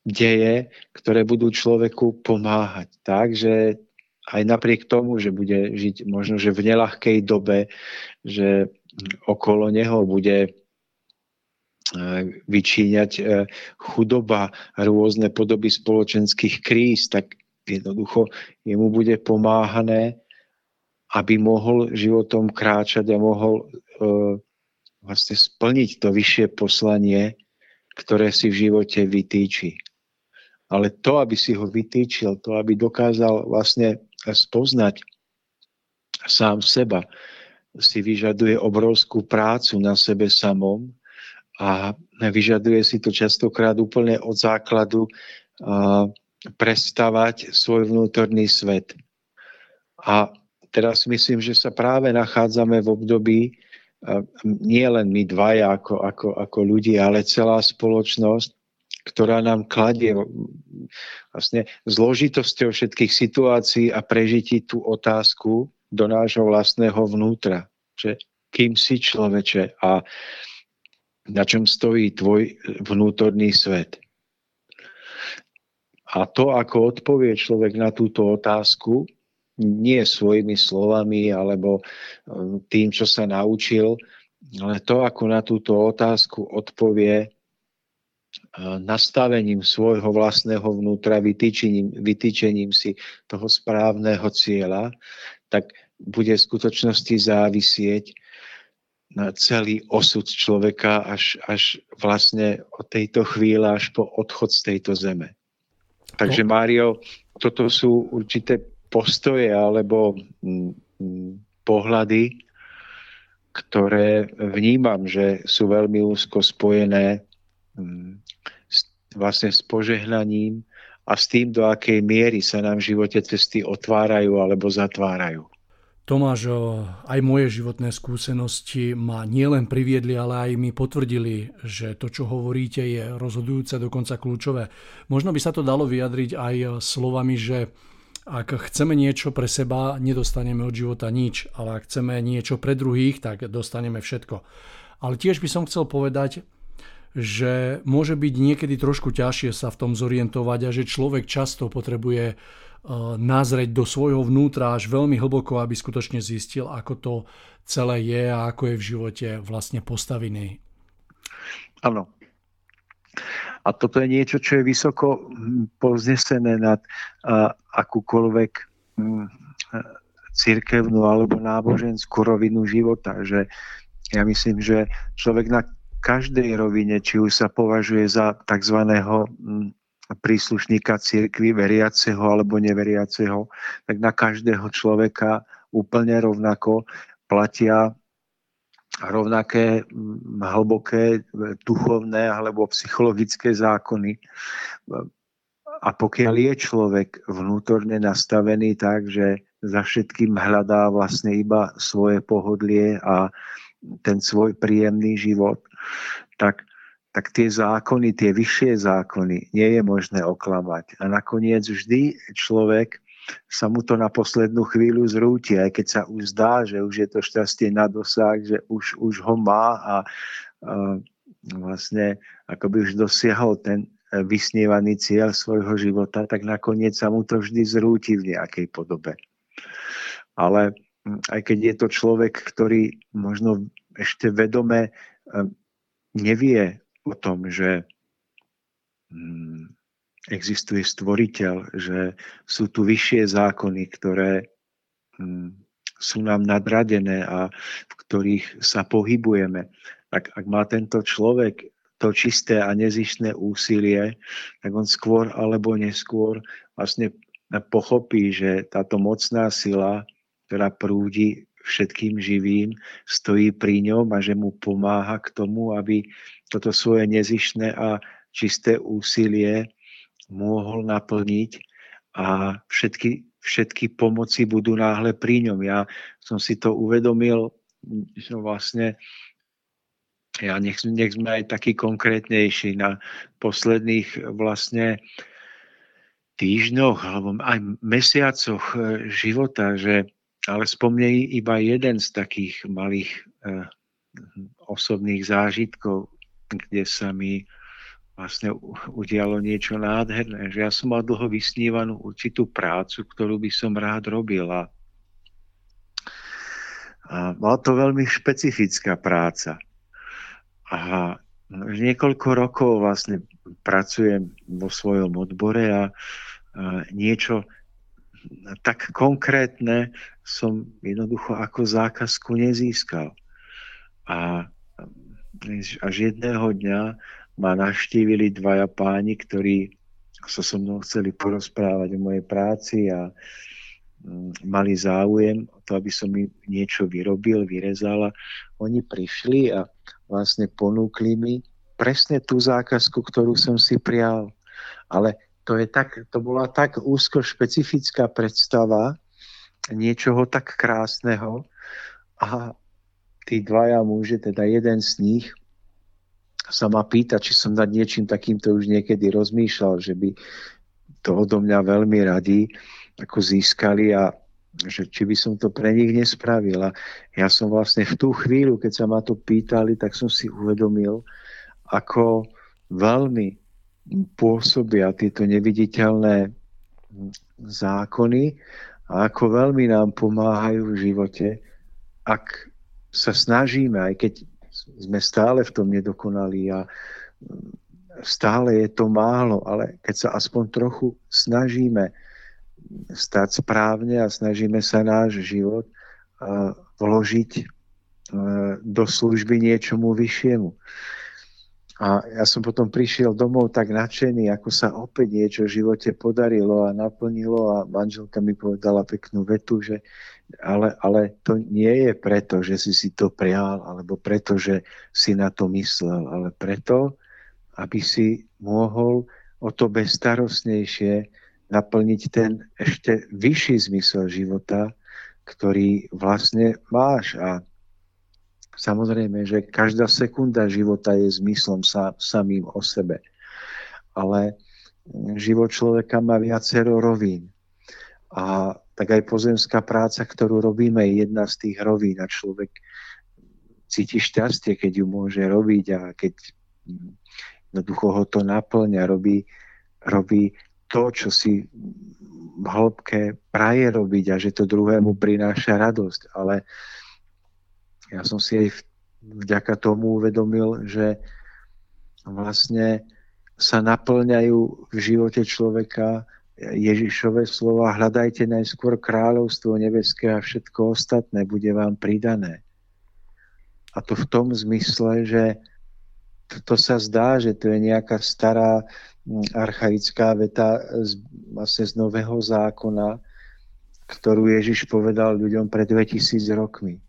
deje, ktoré budú človeku pomáhať. Takže aj napriek tomu, že bude žiť možno, že v nelahkej dobe, že okolo neho bude E, vyčíňať e, chudoba, rôzne podoby spoločenských kríz, tak jednoducho jemu bude pomáhané, aby mohol životom kráčať a mohol uh, vlastne splniť to vyššie poslanie, ktoré si v živote vytýči. Ale to, aby si ho vytýčil, to, aby dokázal vlastne spoznať sám seba, si vyžaduje obrovskú prácu na sebe samom, a vyžaduje si to častokrát úplne od základu prestavať svoj vnútorný svet. A teraz myslím, že sa práve nachádzame v období nie len my dvaja ako, ako, ako ľudia, ale celá spoločnosť, ktorá nám kladie vlastne zložitosťou všetkých situácií a prežití tú otázku do nášho vlastného vnútra. Že kým si človeče? A na čom stojí tvoj vnútorný svet. A to, ako odpovie človek na túto otázku, nie svojimi slovami alebo um, tým, čo sa naučil, ale to, ako na túto otázku odpovie uh, nastavením svojho vlastného vnútra, vytýčením, vytýčením si toho správneho cieľa, tak bude v skutočnosti závisieť na celý osud človeka až, až vlastne od tejto chvíle až po odchod z tejto zeme. Takže no. Mário, toto sú určité postoje alebo mm, m, pohľady, ktoré vnímam, že sú veľmi úzko spojené mm, s, vlastne s požehnaním a s tým, do akej miery sa nám v živote cesty otvárajú alebo zatvárajú. Tomáš, aj moje životné skúsenosti ma nielen priviedli, ale aj mi potvrdili, že to, čo hovoríte, je rozhodujúce, dokonca kľúčové. Možno by sa to dalo vyjadriť aj slovami, že ak chceme niečo pre seba, nedostaneme od života nič, ale ak chceme niečo pre druhých, tak dostaneme všetko. Ale tiež by som chcel povedať, že môže byť niekedy trošku ťažšie sa v tom zorientovať a že človek často potrebuje Eh, nazrieť do svojho vnútra až veľmi hlboko, aby skutočne zistil, ako to celé je a ako je v živote vlastne postavený. Áno. A toto je niečo, čo je vysoko hm, poznesené nad uh, akúkoľvek um, církevnú alebo náboženskú rovinu života. Že ja myslím, že človek na každej rovine, či už sa považuje za tzv. Príslušníka cirkvi, veriaceho alebo neveriaceho, tak na každého človeka úplne rovnako platia rovnaké hlboké duchovné alebo psychologické zákony. A pokiaľ je človek vnútorne nastavený tak, že za všetkým hľadá vlastne iba svoje pohodlie a ten svoj príjemný život, tak tak tie zákony, tie vyššie zákony nie je možné oklamať. A nakoniec vždy človek sa mu to na poslednú chvíľu zrúti, aj keď sa už zdá, že už je to šťastie na dosah, že už, už ho má a, a vlastne akoby už dosiahol ten vysnievaný cieľ svojho života, tak nakoniec sa mu to vždy zrúti v nejakej podobe. Ale aj keď je to človek, ktorý možno ešte vedome nevie o tom, že mm, existuje stvoriteľ, že sú tu vyššie zákony, ktoré mm, sú nám nadradené a v ktorých sa pohybujeme. Tak ak má tento človek to čisté a nezišné úsilie, tak on skôr alebo neskôr vlastne pochopí, že táto mocná sila, ktorá prúdi všetkým živým, stojí pri ňom a že mu pomáha k tomu, aby toto svoje nezišné a čisté úsilie mohol naplniť a všetky, všetky pomoci budú náhle pri ňom. Ja som si to uvedomil, že vlastne ja nech, nech sme aj takí konkrétnejší na posledných vlastne týždňoch alebo aj mesiacoch života, že ale spomnej iba jeden z takých malých eh, osobných zážitkov, kde sa mi vlastne udialo niečo nádherné, že ja som mal dlho vysnívanú určitú prácu, ktorú by som rád robil a, bola to veľmi špecifická práca. A niekoľko rokov vlastne pracujem vo svojom odbore a niečo tak konkrétne som jednoducho ako zákazku nezískal. A až jedného dňa ma naštívili dvaja páni, ktorí sa so mnou chceli porozprávať o mojej práci a mm, mali záujem o to, aby som im niečo vyrobil, vyrezal. A oni prišli a vlastne ponúkli mi presne tú zákazku, ktorú som si prial. Ale to, je tak, to bola tak úzko špecifická predstava niečoho tak krásneho a tí dvaja muži, teda jeden z nich, sa ma pýta, či som nad niečím takýmto už niekedy rozmýšľal, že by to odo mňa veľmi radi ako získali a že či by som to pre nich nespravil. A ja som vlastne v tú chvíľu, keď sa ma to pýtali, tak som si uvedomil, ako veľmi pôsobia tieto neviditeľné zákony a ako veľmi nám pomáhajú v živote, ak sa snažíme, aj keď sme stále v tom nedokonalí a stále je to málo, ale keď sa aspoň trochu snažíme stať správne a snažíme sa náš život vložiť do služby niečomu vyššiemu. A ja som potom prišiel domov tak nadšený, ako sa opäť niečo v živote podarilo a naplnilo a manželka mi povedala peknú vetu, že ale, ale to nie je preto, že si si to prial, alebo preto, že si na to myslel, ale preto, aby si mohol o to bezstarostnejšie naplniť ten ešte vyšší zmysel života, ktorý vlastne máš. A Samozrejme, že každá sekunda života je zmyslom sa, samým o sebe. Ale život človeka má viacero rovín. A tak aj pozemská práca, ktorú robíme, je jedna z tých rovín a človek cíti šťastie, keď ju môže robiť a keď jednoducho ho to naplňa, robí, robí to, čo si v hĺbke praje robiť a že to druhému prináša radosť. Ale ja som si aj vďaka tomu uvedomil, že vlastne sa naplňajú v živote človeka Ježišové slova hľadajte najskôr kráľovstvo nebeské a všetko ostatné bude vám pridané. A to v tom zmysle, že to, sa zdá, že to je nejaká stará hm, archaická veta z, vlastne z Nového zákona, ktorú Ježiš povedal ľuďom pred 2000 rokmi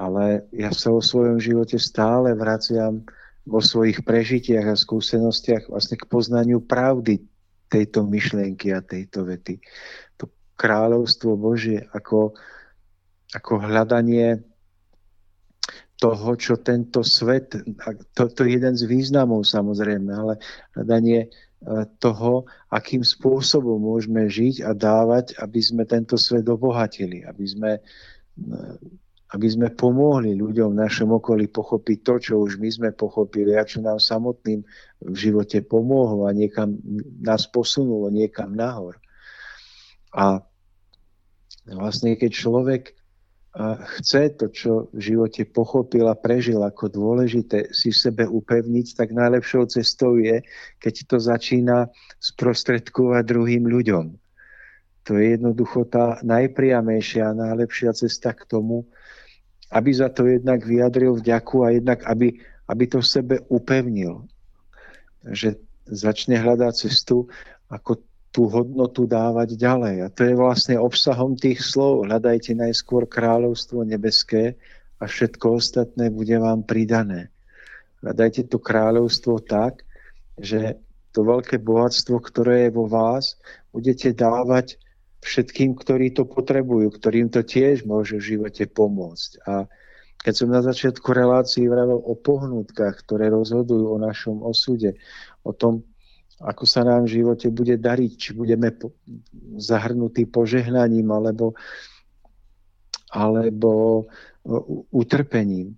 ale ja sa o svojom živote stále vraciam vo svojich prežitiach a skúsenostiach vlastne k poznaniu pravdy tejto myšlienky a tejto vety. To kráľovstvo Božie ako, ako hľadanie toho, čo tento svet, to, to je jeden z významov samozrejme, ale hľadanie e, toho, akým spôsobom môžeme žiť a dávať, aby sme tento svet obohatili, aby sme e, aby sme pomohli ľuďom v našom okolí pochopiť to, čo už my sme pochopili a čo nám samotným v živote pomohlo a niekam nás posunulo niekam nahor. A vlastne keď človek chce to, čo v živote pochopil a prežil ako dôležité si v sebe upevniť, tak najlepšou cestou je, keď to začína sprostredkovať druhým ľuďom. To je jednoducho tá najpriamejšia a najlepšia cesta k tomu, aby za to jednak vyjadril vďaku a jednak, aby, aby to v sebe upevnil. Že začne hľadať cestu, ako tú hodnotu dávať ďalej. A to je vlastne obsahom tých slov. Hľadajte najskôr kráľovstvo nebeské a všetko ostatné bude vám pridané. Hľadajte to kráľovstvo tak, že to veľké bohatstvo, ktoré je vo vás, budete dávať všetkým, ktorí to potrebujú, ktorým to tiež môže v živote pomôcť. A keď som na začiatku relácií vravel o pohnutkách, ktoré rozhodujú o našom osude, o tom, ako sa nám v živote bude dariť, či budeme zahrnutí požehnaním alebo, alebo utrpením,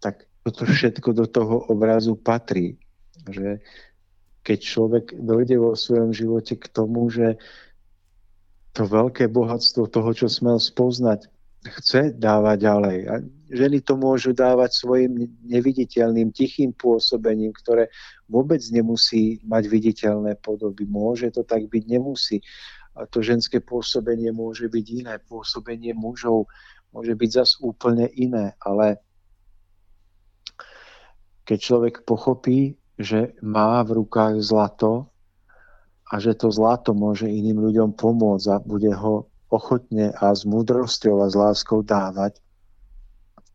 tak toto všetko do toho obrazu patrí. Že keď človek dojde vo svojom živote k tomu, že to veľké bohatstvo toho, čo smel spoznať, chce dávať ďalej. A ženy to môžu dávať svojim neviditeľným, tichým pôsobením, ktoré vôbec nemusí mať viditeľné podoby. Môže to tak byť, nemusí. A to ženské pôsobenie môže byť iné. Pôsobenie mužov môže byť zas úplne iné. Ale keď človek pochopí, že má v rukách zlato a že to zlato môže iným ľuďom pomôcť a bude ho ochotne a s múdrosťou a s láskou dávať,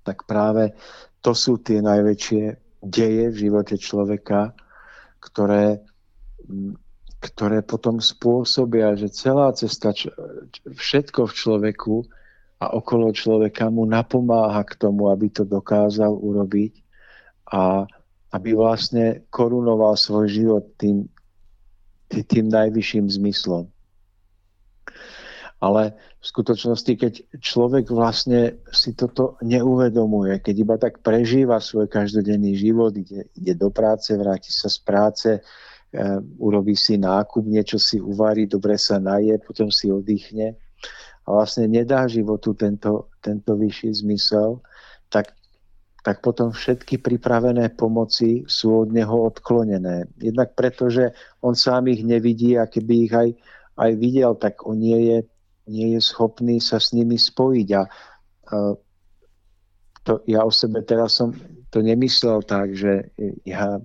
tak práve to sú tie najväčšie deje v živote človeka, ktoré, ktoré potom spôsobia, že celá cesta, všetko v človeku a okolo človeka mu napomáha k tomu, aby to dokázal urobiť a aby vlastne korunoval svoj život tým, tým najvyšším zmyslom. Ale v skutočnosti, keď človek vlastne si toto neuvedomuje, keď iba tak prežíva svoj každodenný život, ide, ide do práce, vráti sa z práce, e, urobí si nákup, niečo si uvarí, dobre sa naje, potom si oddychne a vlastne nedá životu tento, tento vyšší zmysel, tak tak potom všetky pripravené pomoci sú od neho odklonené. Jednak preto, že on sám ich nevidí a keby ich aj, aj videl, tak on nie je, nie je schopný sa s nimi spojiť. A, a to, ja o sebe teraz som to nemyslel tak, že ja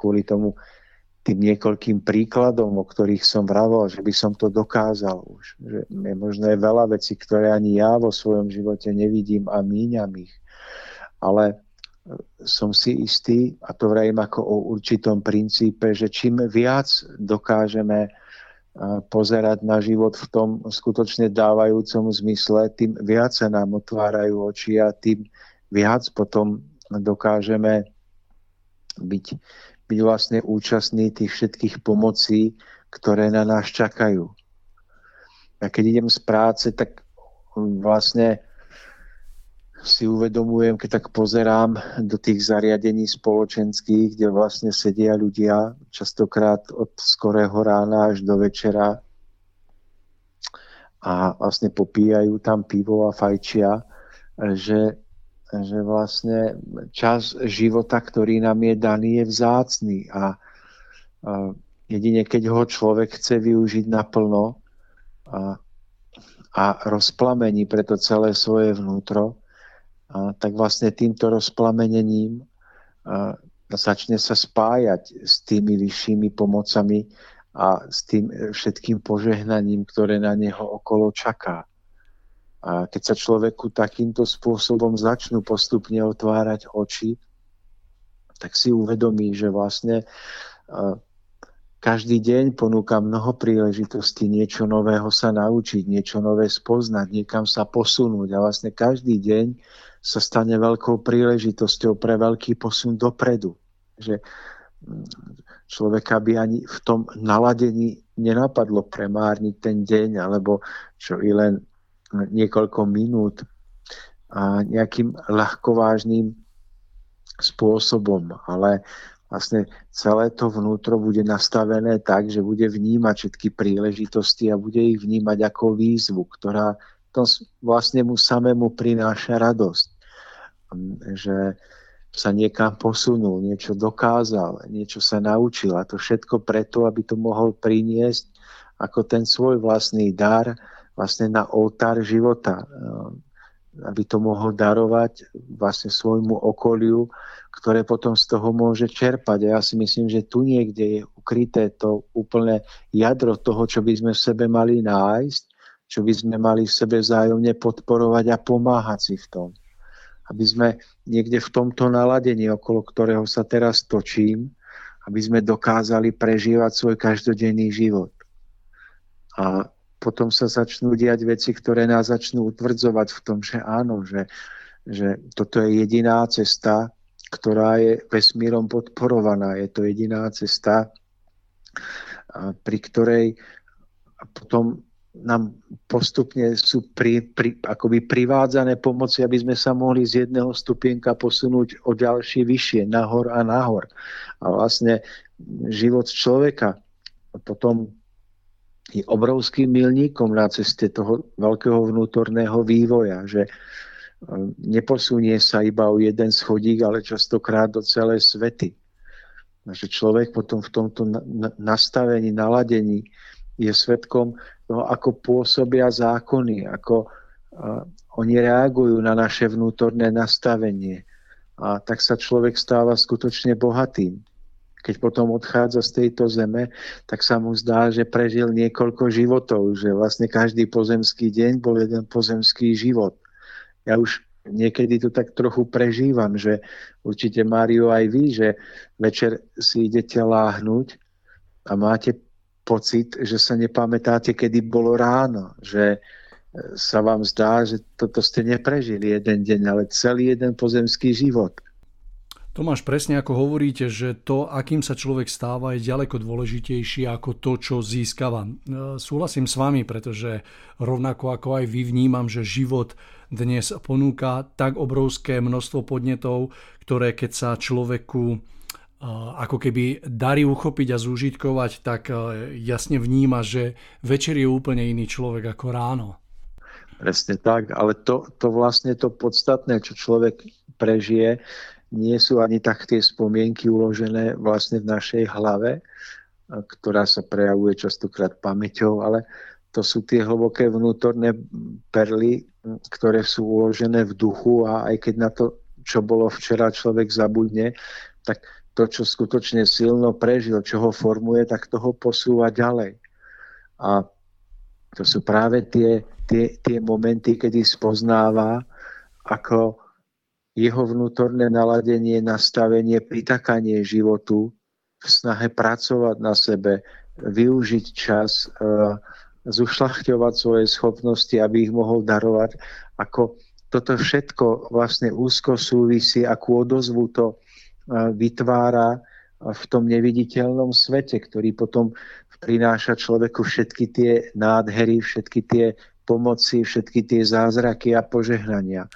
kvôli tomu tým niekoľkým príkladom, o ktorých som vravel, že by som to dokázal už. Že je možné veľa vecí, ktoré ani ja vo svojom živote nevidím a míňam ich ale e, som si istý, a to vrajím ako o určitom princípe, že čím viac dokážeme e, pozerať na život v tom skutočne dávajúcom zmysle, tým viac sa nám otvárajú oči a tým viac potom dokážeme byť, byť vlastne účastní tých všetkých pomocí, ktoré na nás čakajú. A keď idem z práce, tak vlastne si uvedomujem, keď tak pozerám do tých zariadení spoločenských, kde vlastne sedia ľudia častokrát od skorého rána až do večera a vlastne popíjajú tam pivo a fajčia, že, že vlastne čas života, ktorý nám je daný, je vzácný a, a jedine keď ho človek chce využiť naplno a, a rozplamení preto celé svoje vnútro, tak vlastne týmto rozplamenením začne sa spájať s tými vyššími pomocami a s tým všetkým požehnaním, ktoré na neho okolo čaká. A keď sa človeku takýmto spôsobom začnú postupne otvárať oči, tak si uvedomí, že vlastne každý deň ponúka mnoho príležitostí niečo nového sa naučiť, niečo nové spoznať, niekam sa posunúť a vlastne každý deň sa stane veľkou príležitosťou pre veľký posun dopredu. Že mm, človeka by ani v tom naladení nenapadlo premárniť ten deň, alebo čo i len niekoľko minút a nejakým ľahkovážnym spôsobom, ale vlastne celé to vnútro bude nastavené tak, že bude vnímať všetky príležitosti a bude ich vnímať ako výzvu, ktorá to vlastne mu samému prináša radosť. Že sa niekam posunul, niečo dokázal, niečo sa naučil a to všetko preto, aby to mohol priniesť ako ten svoj vlastný dar vlastne na oltár života. Aby to mohol darovať vlastne svojmu okoliu, ktoré potom z toho môže čerpať. A ja si myslím, že tu niekde je ukryté to úplné jadro toho, čo by sme v sebe mali nájsť čo by sme mali v sebe vzájomne podporovať a pomáhať si v tom. Aby sme niekde v tomto naladení, okolo ktorého sa teraz točím, aby sme dokázali prežívať svoj každodenný život. A potom sa začnú diať veci, ktoré nás začnú utvrdzovať v tom, že áno, že, že toto je jediná cesta, ktorá je vesmírom podporovaná. Je to jediná cesta, pri ktorej potom nám postupne sú pri, pri, akoby privádzané pomoci, aby sme sa mohli z jedného stupienka posunúť o ďalšie vyššie, nahor a nahor. A vlastne život človeka potom je obrovským milníkom na ceste toho veľkého vnútorného vývoja, že e, neposunie sa iba o jeden schodík, ale častokrát do celé svety. Že človek potom v tomto nastavení, naladení je svetkom toho, ako pôsobia zákony, ako uh, oni reagujú na naše vnútorné nastavenie. A tak sa človek stáva skutočne bohatým. Keď potom odchádza z tejto zeme, tak sa mu zdá, že prežil niekoľko životov, že vlastne každý pozemský deň bol jeden pozemský život. Ja už niekedy to tak trochu prežívam, že určite Mário aj vy, že večer si idete láhnuť a máte pocit, že sa nepamätáte, kedy bolo ráno, že e, sa vám zdá, že toto ste neprežili jeden deň, ale celý jeden pozemský život. Tomáš, presne ako hovoríte, že to, akým sa človek stáva, je ďaleko dôležitejšie ako to, čo získava. E, súhlasím s vami, pretože rovnako ako aj vy vnímam, že život dnes ponúka tak obrovské množstvo podnetov, ktoré keď sa človeku ako keby darí uchopiť a zúžitkovať, tak jasne vníma, že večer je úplne iný človek ako ráno. Presne tak, ale to, to vlastne to podstatné, čo človek prežije, nie sú ani tak tie spomienky uložené vlastne v našej hlave, ktorá sa prejavuje častokrát pamäťou, ale to sú tie hlboké vnútorné perly, ktoré sú uložené v duchu a aj keď na to, čo bolo včera, človek zabudne, tak to, čo skutočne silno prežil, čo ho formuje, tak toho posúva ďalej. A to sú práve tie, tie, tie momenty, kedy spoznáva, ako jeho vnútorné naladenie, nastavenie, pritakanie životu v snahe pracovať na sebe, využiť čas, uh, zušľachťovať svoje schopnosti, aby ich mohol darovať, ako toto všetko vlastne úzko súvisí, akú odozvu to vytvára v tom neviditeľnom svete, ktorý potom prináša človeku všetky tie nádhery, všetky tie pomoci, všetky tie zázraky a požehnania.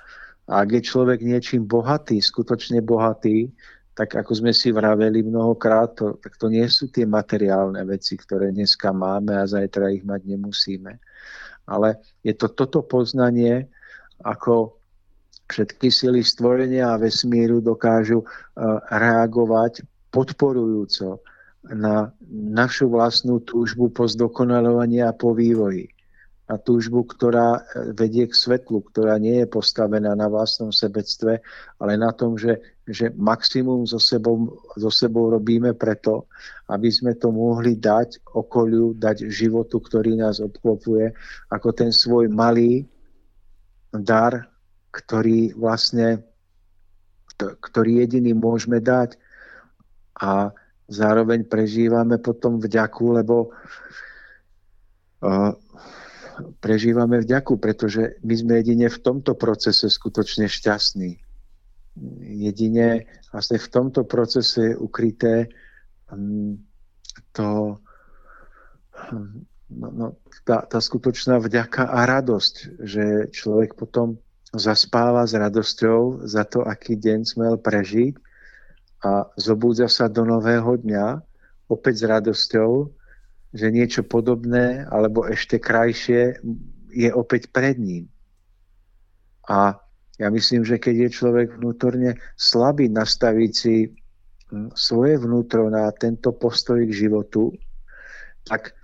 Ak je človek niečím bohatý, skutočne bohatý, tak ako sme si vraveli mnohokrát, to, tak to nie sú tie materiálne veci, ktoré dneska máme a zajtra ich mať nemusíme. Ale je to toto poznanie, ako všetky sily stvorenia a vesmíru dokážu e, reagovať podporujúco na našu vlastnú túžbu po zdokonalovaní a po vývoji. Na túžbu, ktorá e, vedie k svetlu, ktorá nie je postavená na vlastnom sebectve, ale na tom, že, že maximum so sebou, so sebou robíme preto, aby sme to mohli dať okoliu, dať životu, ktorý nás obklopuje, ako ten svoj malý dar ktorý vlastne ktorý jediný môžeme dať. A zároveň prežívame potom vďaku, lebo uh, prežívame vďaku, pretože my sme jedine v tomto procese skutočne šťastní. Jedine vlastne v tomto procese je ukryté um, to, no, no, tá, tá skutočná vďaka a radosť, že človek potom zaspáva s radosťou za to, aký deň smel prežiť a zobúdza sa do nového dňa opäť s radosťou, že niečo podobné alebo ešte krajšie je opäť pred ním. A ja myslím, že keď je človek vnútorne slabý nastaviť si hm, svoje vnútro na tento postoj k životu, tak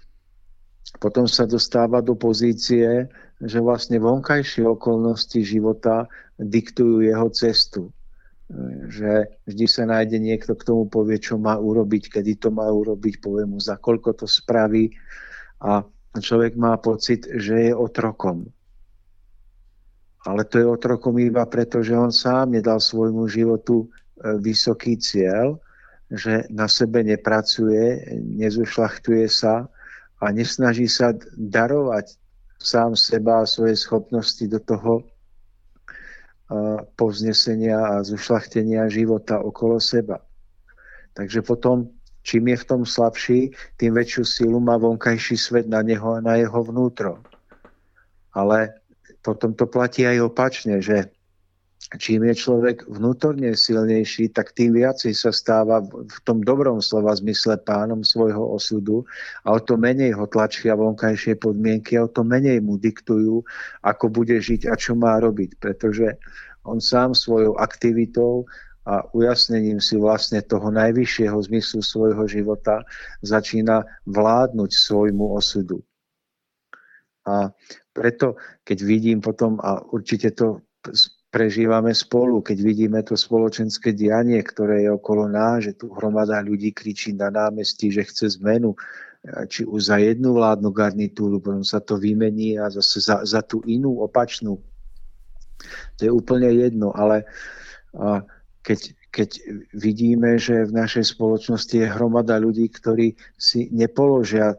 potom sa dostáva do pozície, že vlastne vonkajšie okolnosti života diktujú jeho cestu. Že vždy sa nájde niekto, k tomu povie, čo má urobiť, kedy to má urobiť, povie mu, za koľko to spraví. A človek má pocit, že je otrokom. Ale to je otrokom iba preto, že on sám nedal svojmu životu e, vysoký cieľ, že na sebe nepracuje, nezušlachtuje sa, a nesnaží sa darovať sám seba a svoje schopnosti do toho povznesenia a zušlachtenia života okolo seba. Takže potom, čím je v tom slabší, tým väčšiu silu má vonkajší svet na neho a na jeho vnútro. Ale potom to platí aj opačne, že čím je človek vnútorne silnejší, tak tým viacej sa stáva v tom dobrom slova zmysle pánom svojho osudu a o to menej ho tlačia vonkajšie podmienky a o to menej mu diktujú, ako bude žiť a čo má robiť. Pretože on sám svojou aktivitou a ujasnením si vlastne toho najvyššieho zmyslu svojho života začína vládnuť svojmu osudu. A preto, keď vidím potom, a určite to prežívame spolu, keď vidíme to spoločenské dianie, ktoré je okolo nás, že tu hromada ľudí kričí na námestí, že chce zmenu, či už za jednu vládnu garnitúru, potom sa to vymení a zase za, za tú inú opačnú. To je úplne jedno, ale keď, keď vidíme, že v našej spoločnosti je hromada ľudí, ktorí si nepoložia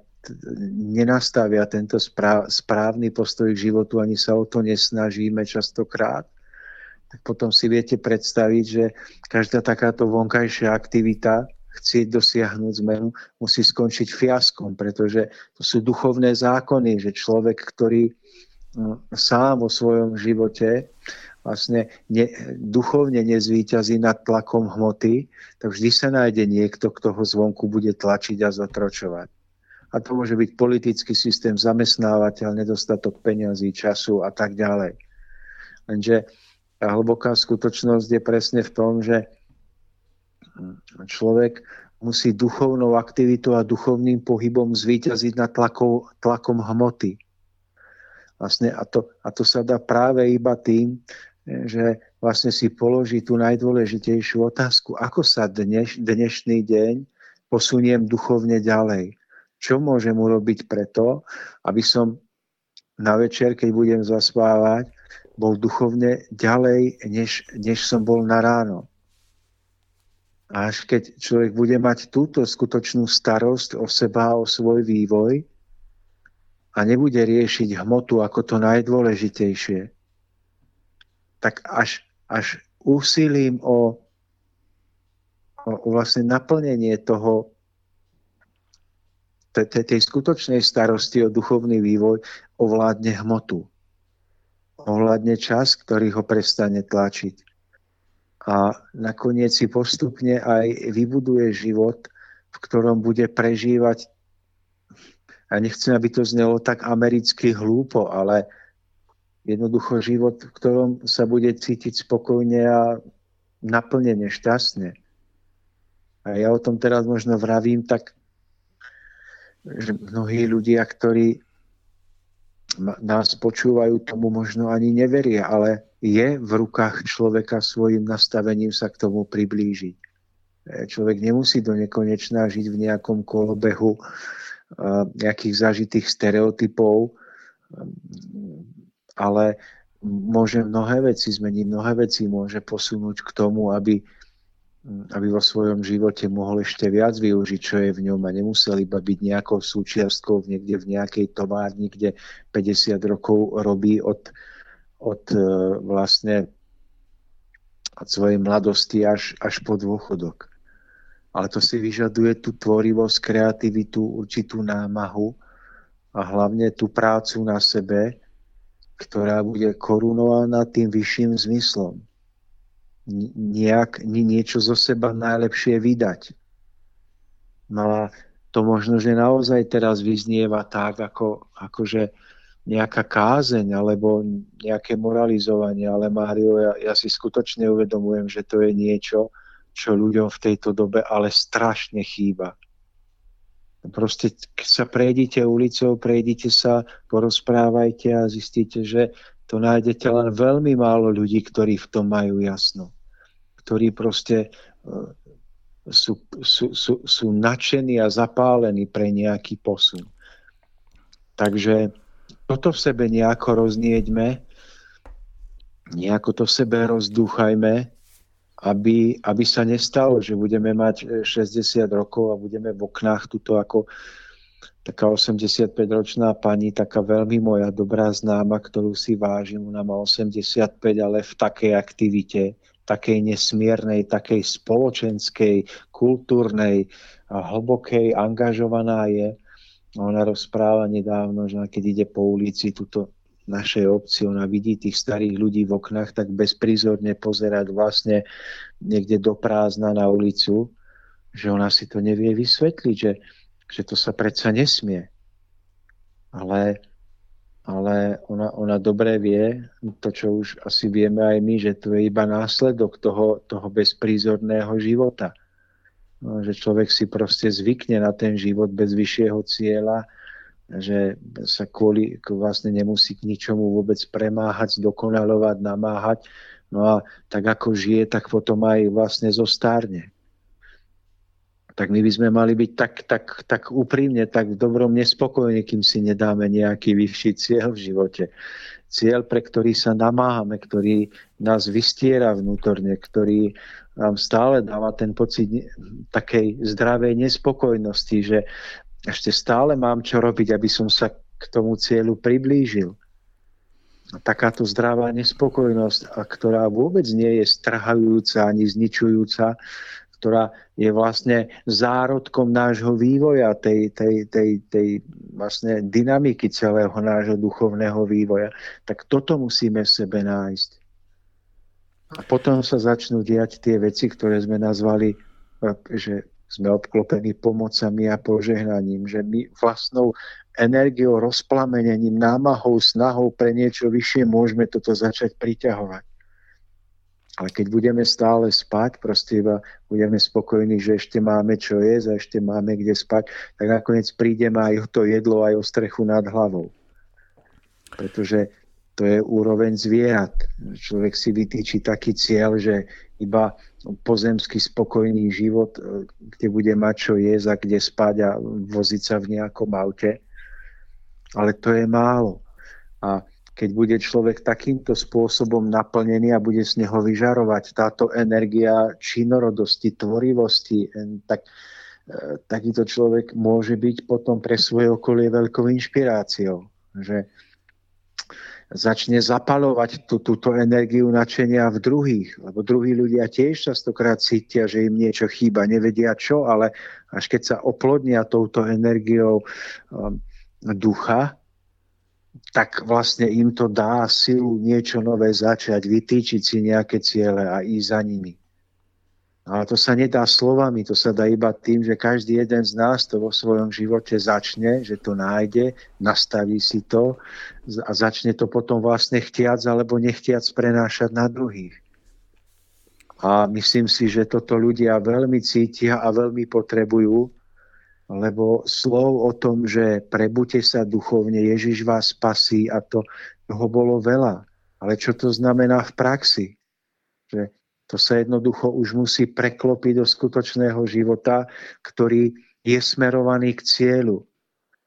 nenastavia tento správny postoj k životu, ani sa o to nesnažíme častokrát, tak potom si viete predstaviť, že každá takáto vonkajšia aktivita chcieť dosiahnuť zmenu, musí skončiť fiaskom, pretože to sú duchovné zákony, že človek, ktorý mm, sám vo svojom živote vlastne ne, duchovne nezvýťazí nad tlakom hmoty, tak vždy sa nájde niekto, kto ho zvonku bude tlačiť a zotročovať. A to môže byť politický systém, zamestnávateľ, nedostatok peňazí, času a tak ďalej. Lenže tá hlboká skutočnosť je presne v tom, že človek musí duchovnou aktivitou a duchovným pohybom zvíťaziť nad tlakom, tlakom hmoty. Vlastne a, to, a to sa dá práve iba tým, že vlastne si položí tú najdôležitejšiu otázku, ako sa dneš, dnešný deň posuniem duchovne ďalej. Čo môžem urobiť preto, aby som na večer, keď budem zaspávať, bol duchovne ďalej, než, než som bol na ráno. A až keď človek bude mať túto skutočnú starosť o seba, o svoj vývoj a nebude riešiť hmotu ako to najdôležitejšie, tak až, až úsilím o, o, vlastne naplnenie toho, tej skutočnej starosti o duchovný vývoj ovládne hmotu ohľadne čas, ktorý ho prestane tlačiť. A nakoniec si postupne aj vybuduje život, v ktorom bude prežívať, a nechcem, aby to znelo tak americky hlúpo, ale jednoducho život, v ktorom sa bude cítiť spokojne a naplnene, šťastne. A ja o tom teraz možno vravím tak, že mnohí ľudia, ktorí nás počúvajú, tomu možno ani neveria, ale je v rukách človeka svojim nastavením sa k tomu priblížiť. E, človek nemusí do nekonečná žiť v nejakom kolobehu nejakých zažitých stereotypov, ale môže mnohé veci zmeniť, mnohé veci môže posunúť k tomu, aby aby vo svojom živote mohol ešte viac využiť, čo je v ňom a nemusel iba byť nejakou súčiastkou niekde v nejakej továrni, kde 50 rokov robí od, od e, vlastne od svojej mladosti až, až po dôchodok. Ale to si vyžaduje tú tvorivosť, kreativitu, určitú námahu a hlavne tú prácu na sebe, ktorá bude korunovaná tým vyšším zmyslom nejak, niečo zo seba najlepšie vydať. No a to možno, že naozaj teraz vyznieva tak, ako, akože nejaká kázeň alebo nejaké moralizovanie, ale Mário, ja, ja si skutočne uvedomujem, že to je niečo, čo ľuďom v tejto dobe ale strašne chýba. Proste, sa prejdite ulicou, prejdite sa, porozprávajte a zistíte, že to nájdete len veľmi málo ľudí, ktorí v tom majú jasno. Ktorí proste e, sú, sú, sú, sú nadšení a zapálení pre nejaký posun. Takže toto v sebe nejako roznieďme, nejako to v sebe rozdúchajme, aby, aby sa nestalo, že budeme mať 60 rokov a budeme v oknách tuto ako taká 85-ročná pani, taká veľmi moja dobrá známa, ktorú si vážim, ona má 85, ale v takej aktivite, takej nesmiernej, takej spoločenskej, kultúrnej hlbokej, angažovaná je. Ona rozpráva nedávno, že keď ide po ulici tuto našej obci, ona vidí tých starých ľudí v oknách, tak bezprízorne pozerať vlastne niekde do prázdna na ulicu, že ona si to nevie vysvetliť, že že to sa predsa nesmie. Ale, ale ona, ona dobre vie, to čo už asi vieme aj my, že to je iba následok toho, toho bezprízorného života. No, že človek si proste zvykne na ten život bez vyššieho cieľa, že sa kvôli vlastne nemusí k ničomu vôbec premáhať, zdokonalovať, namáhať. No a tak ako žije, tak potom aj vlastne zostárne tak my by sme mali byť tak, tak, tak úprimne, tak v dobrom nespokojní, kým si nedáme nejaký vyšší cieľ v živote. Cieľ, pre ktorý sa namáhame, ktorý nás vystiera vnútorne, ktorý nám stále dáva ten pocit takej zdravej nespokojnosti, že ešte stále mám čo robiť, aby som sa k tomu cieľu priblížil. Takáto zdravá nespokojnosť, ktorá vôbec nie je strhajúca ani zničujúca, ktorá je vlastne zárodkom nášho vývoja, tej, tej, tej, tej vlastne dynamiky celého nášho duchovného vývoja, tak toto musíme v sebe nájsť. A potom sa začnú diať tie veci, ktoré sme nazvali, že sme obklopení pomocami a požehnaním, že my vlastnou energiou, rozplamenením, námahou, snahou pre niečo vyššie môžeme toto začať priťahovať. Ale keď budeme stále spať, proste iba budeme spokojní, že ešte máme čo jesť a ešte máme kde spať, tak nakoniec prídeme aj o to jedlo, aj o strechu nad hlavou. Pretože to je úroveň zvierat. Človek si vytýči taký cieľ, že iba pozemský spokojný život, kde bude mať čo jesť a kde spať a voziť sa v nejakom aute. Ale to je málo. A keď bude človek takýmto spôsobom naplnený a bude z neho vyžarovať táto energia činorodosti, tvorivosti, tak e, takýto človek môže byť potom pre svoje okolie veľkou inšpiráciou. Že začne zapalovať tú, túto energiu načenia v druhých, lebo druhí ľudia tiež častokrát cítia, že im niečo chýba, nevedia čo, ale až keď sa oplodnia touto energiou um, ducha, tak vlastne im to dá silu niečo nové začať, vytýčiť si nejaké ciele a ísť za nimi. Ale to sa nedá slovami, to sa dá iba tým, že každý jeden z nás to vo svojom živote začne, že to nájde, nastaví si to a začne to potom vlastne chtiac alebo nechtiac prenášať na druhých. A myslím si, že toto ľudia veľmi cítia a veľmi potrebujú, lebo slov o tom, že prebuďte sa duchovne, Ježiš vás spasí a to, toho bolo veľa. Ale čo to znamená v praxi? Že to sa jednoducho už musí preklopiť do skutočného života, ktorý je smerovaný k cieľu.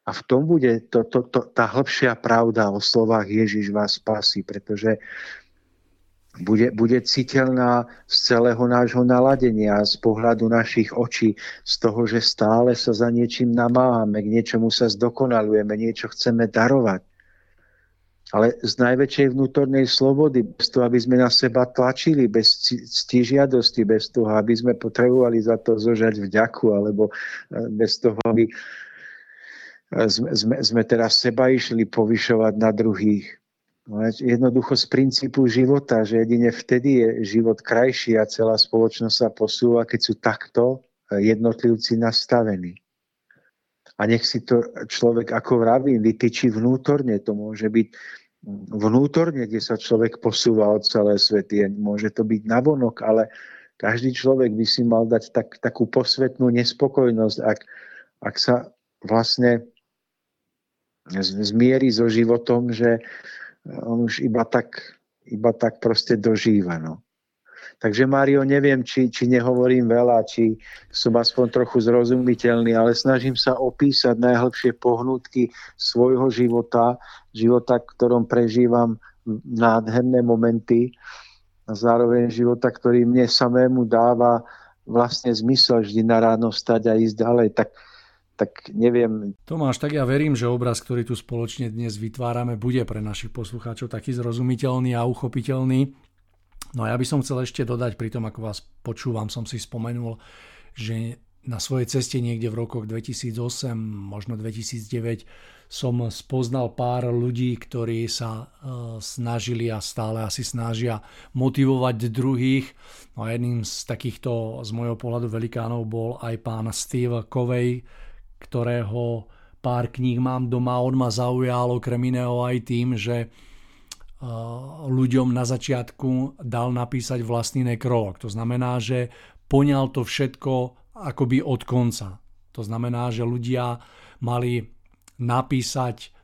A v tom bude to, to, to, tá hĺbšia pravda o slovách Ježiš vás spasí, pretože bude, bude citeľná z celého nášho naladenia, z pohľadu našich očí, z toho, že stále sa za niečím namáhame, k niečomu sa zdokonalujeme, niečo chceme darovať. Ale z najväčšej vnútornej slobody, bez toho, aby sme na seba tlačili, bez ctižiadosti, bez toho, aby sme potrebovali za to zožať vďaku, alebo e, bez toho, aby e, sme, sme, sme teraz seba išli povyšovať na druhých No, jednoducho z princípu života, že jedine vtedy je život krajší a celá spoločnosť sa posúva, keď sú takto eh, jednotlivci nastavení. A nech si to človek, ako vravím, vytýči vnútorne. To môže byť hm, vnútorne, kde sa človek posúva od celé svety. Môže to byť navonok, ale každý človek by si mal dať tak, takú posvetnú nespokojnosť, ak, ak sa vlastne zmierí so životom, že on už iba tak, iba tak proste dožíva. No. Takže Mário, neviem, či, či nehovorím veľa, či som aspoň trochu zrozumiteľný, ale snažím sa opísať najhlbšie pohnutky svojho života, života, ktorom prežívam nádherné momenty a zároveň života, ktorý mne samému dáva vlastne zmysel vždy na ráno stať a ísť ďalej. Tak tak neviem. Tomáš, tak ja verím, že obraz, ktorý tu spoločne dnes vytvárame, bude pre našich poslucháčov taký zrozumiteľný a uchopiteľný. No a ja by som chcel ešte dodať, pri tom ako vás počúvam, som si spomenul, že na svojej ceste niekde v rokoch 2008, možno 2009 som spoznal pár ľudí, ktorí sa e, snažili a stále asi snažia motivovať druhých. No a jedným z takýchto z môjho pohľadu velikánov bol aj pán Steve Covey, ktorého pár kníh mám doma. On ma zaujal okrem iného aj tým, že e, ľuďom na začiatku dal napísať vlastný nekrolog. To znamená, že poňal to všetko akoby od konca. To znamená, že ľudia mali napísať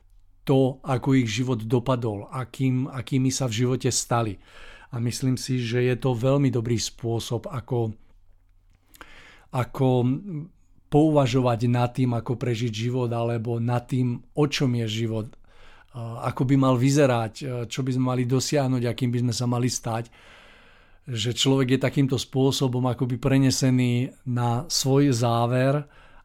to, ako ich život dopadol, akým, akými sa v živote stali. A myslím si, že je to veľmi dobrý spôsob, ako, ako pouvažovať nad tým, ako prežiť život, alebo nad tým, o čom je život, ako by mal vyzerať, čo by sme mali dosiahnuť, akým by sme sa mali stať. Že človek je takýmto spôsobom akoby prenesený na svoj záver,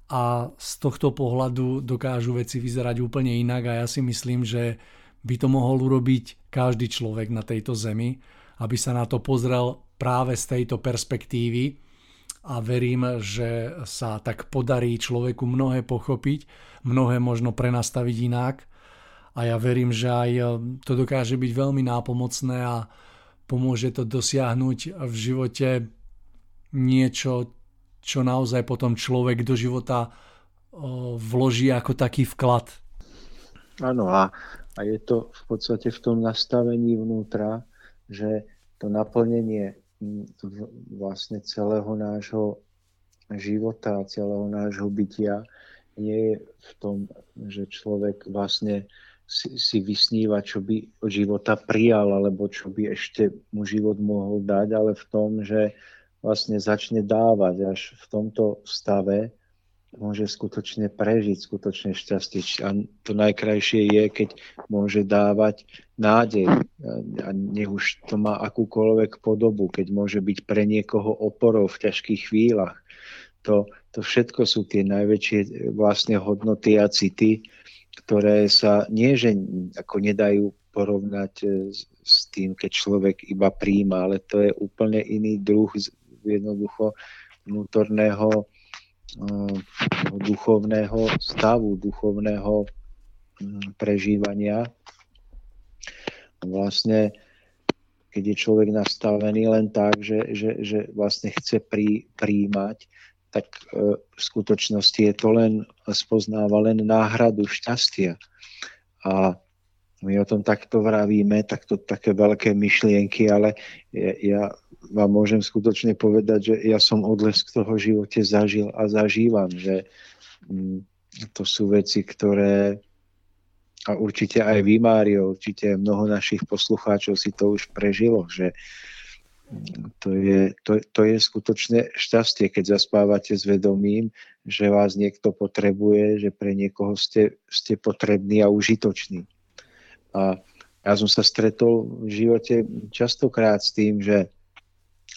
a z tohto pohľadu dokážu veci vyzerať úplne inak a ja si myslím, že by to mohol urobiť každý človek na tejto zemi, aby sa na to pozrel práve z tejto perspektívy a verím, že sa tak podarí človeku mnohé pochopiť, mnohé možno prenastaviť inak a ja verím, že aj to dokáže byť veľmi nápomocné a pomôže to dosiahnuť v živote niečo, čo naozaj potom človek do života vloží ako taký vklad. Áno a, a je to v podstate v tom nastavení vnútra, že to naplnenie vlastne celého nášho života, celého nášho bytia nie je v tom, že človek vlastne si, si vysníva, čo by od života prijal, alebo čo by ešte mu život mohol dať, ale v tom, že vlastne začne dávať až v tomto stave, môže skutočne prežiť, skutočne šťastie. A to najkrajšie je, keď môže dávať nádej. A nech už to má akúkoľvek podobu, keď môže byť pre niekoho oporou v ťažkých chvíľach. To, to všetko sú tie najväčšie vlastne hodnoty a city, ktoré sa nie, že ako nedajú porovnať s, s tým, keď človek iba príjma, ale to je úplne iný druh jednoducho vnútorného duchovného stavu, duchovného hm, prežívania. Vlastne, keď je človek nastavený len tak, že, že, že vlastne chce prí, príjmať, tak eh, v skutočnosti je to len, spoznáva len náhradu šťastia. A my o tom takto vravíme, takto také veľké myšlienky, ale ja, ja vám môžem skutočne povedať, že ja som odlesk toho živote zažil a zažívam, že mm, to sú veci, ktoré a určite aj vy, Mário, určite mnoho našich poslucháčov si to už prežilo, že mm, to je, to, to je skutočne šťastie, keď zaspávate s vedomím, že vás niekto potrebuje, že pre niekoho ste, ste potrební a užitoční. A ja som sa stretol v živote častokrát s tým, že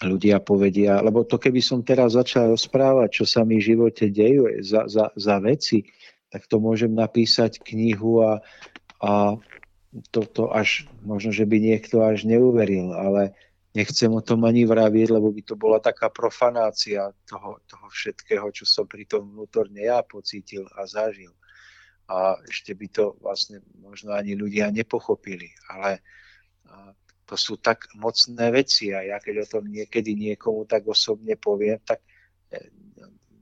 ľudia povedia, lebo to keby som teraz začal rozprávať, čo sa mi v živote dejú za, za, za veci, tak to môžem napísať knihu a, a to, to až, možno, že by niekto až neuveril, ale nechcem o tom ani vravieť, lebo by to bola taká profanácia toho, toho všetkého, čo som pri tom vnútorne ja pocítil a zažil a ešte by to vlastne možno ani ľudia nepochopili. Ale to sú tak mocné veci a ja keď o tom niekedy niekomu tak osobne poviem, tak e,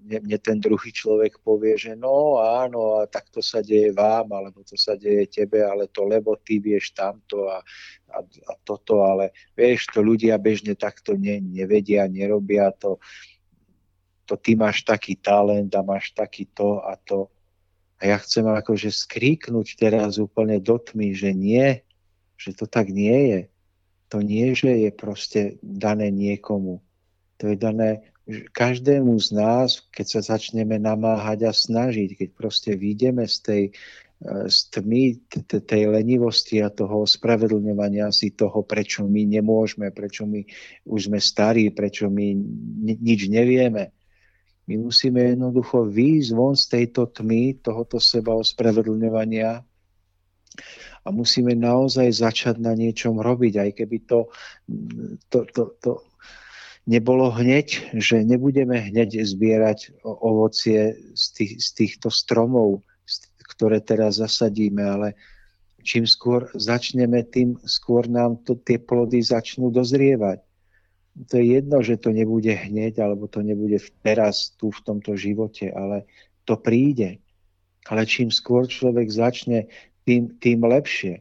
mne ten druhý človek povie, že no áno, a tak to sa deje vám, alebo to sa deje tebe, ale to lebo ty vieš tamto a, a, a toto, ale vieš, to ľudia bežne takto ne, nevedia, nerobia to, to ty máš taký talent a máš taký to a to. A ja chcem akože skríknuť teraz úplne do tmy, že nie, že to tak nie je. To nie, že je proste dané niekomu. To je dané každému z nás, keď sa začneme namáhať a snažiť, keď proste vyjdeme z tej e, z tmy, tej lenivosti a toho ospravedlňovania si toho, prečo my nemôžeme, prečo my už sme starí, prečo my nič nevieme My musíme jednoducho výjsť von z tejto tmy, tohoto seba ospravedlňovania a musíme naozaj začať na niečom robiť, aj keby to, to, to, to nebolo hneď, že nebudeme hneď zbierať ovocie z, tých, z týchto stromov, ktoré teraz zasadíme, ale čím skôr začneme, tým skôr nám to, tie plody začnú dozrievať. To je jedno, že to nebude hneď, alebo to nebude teraz, tu v tomto živote, ale to príde. Ale čím skôr človek začne tým, tým lepšie.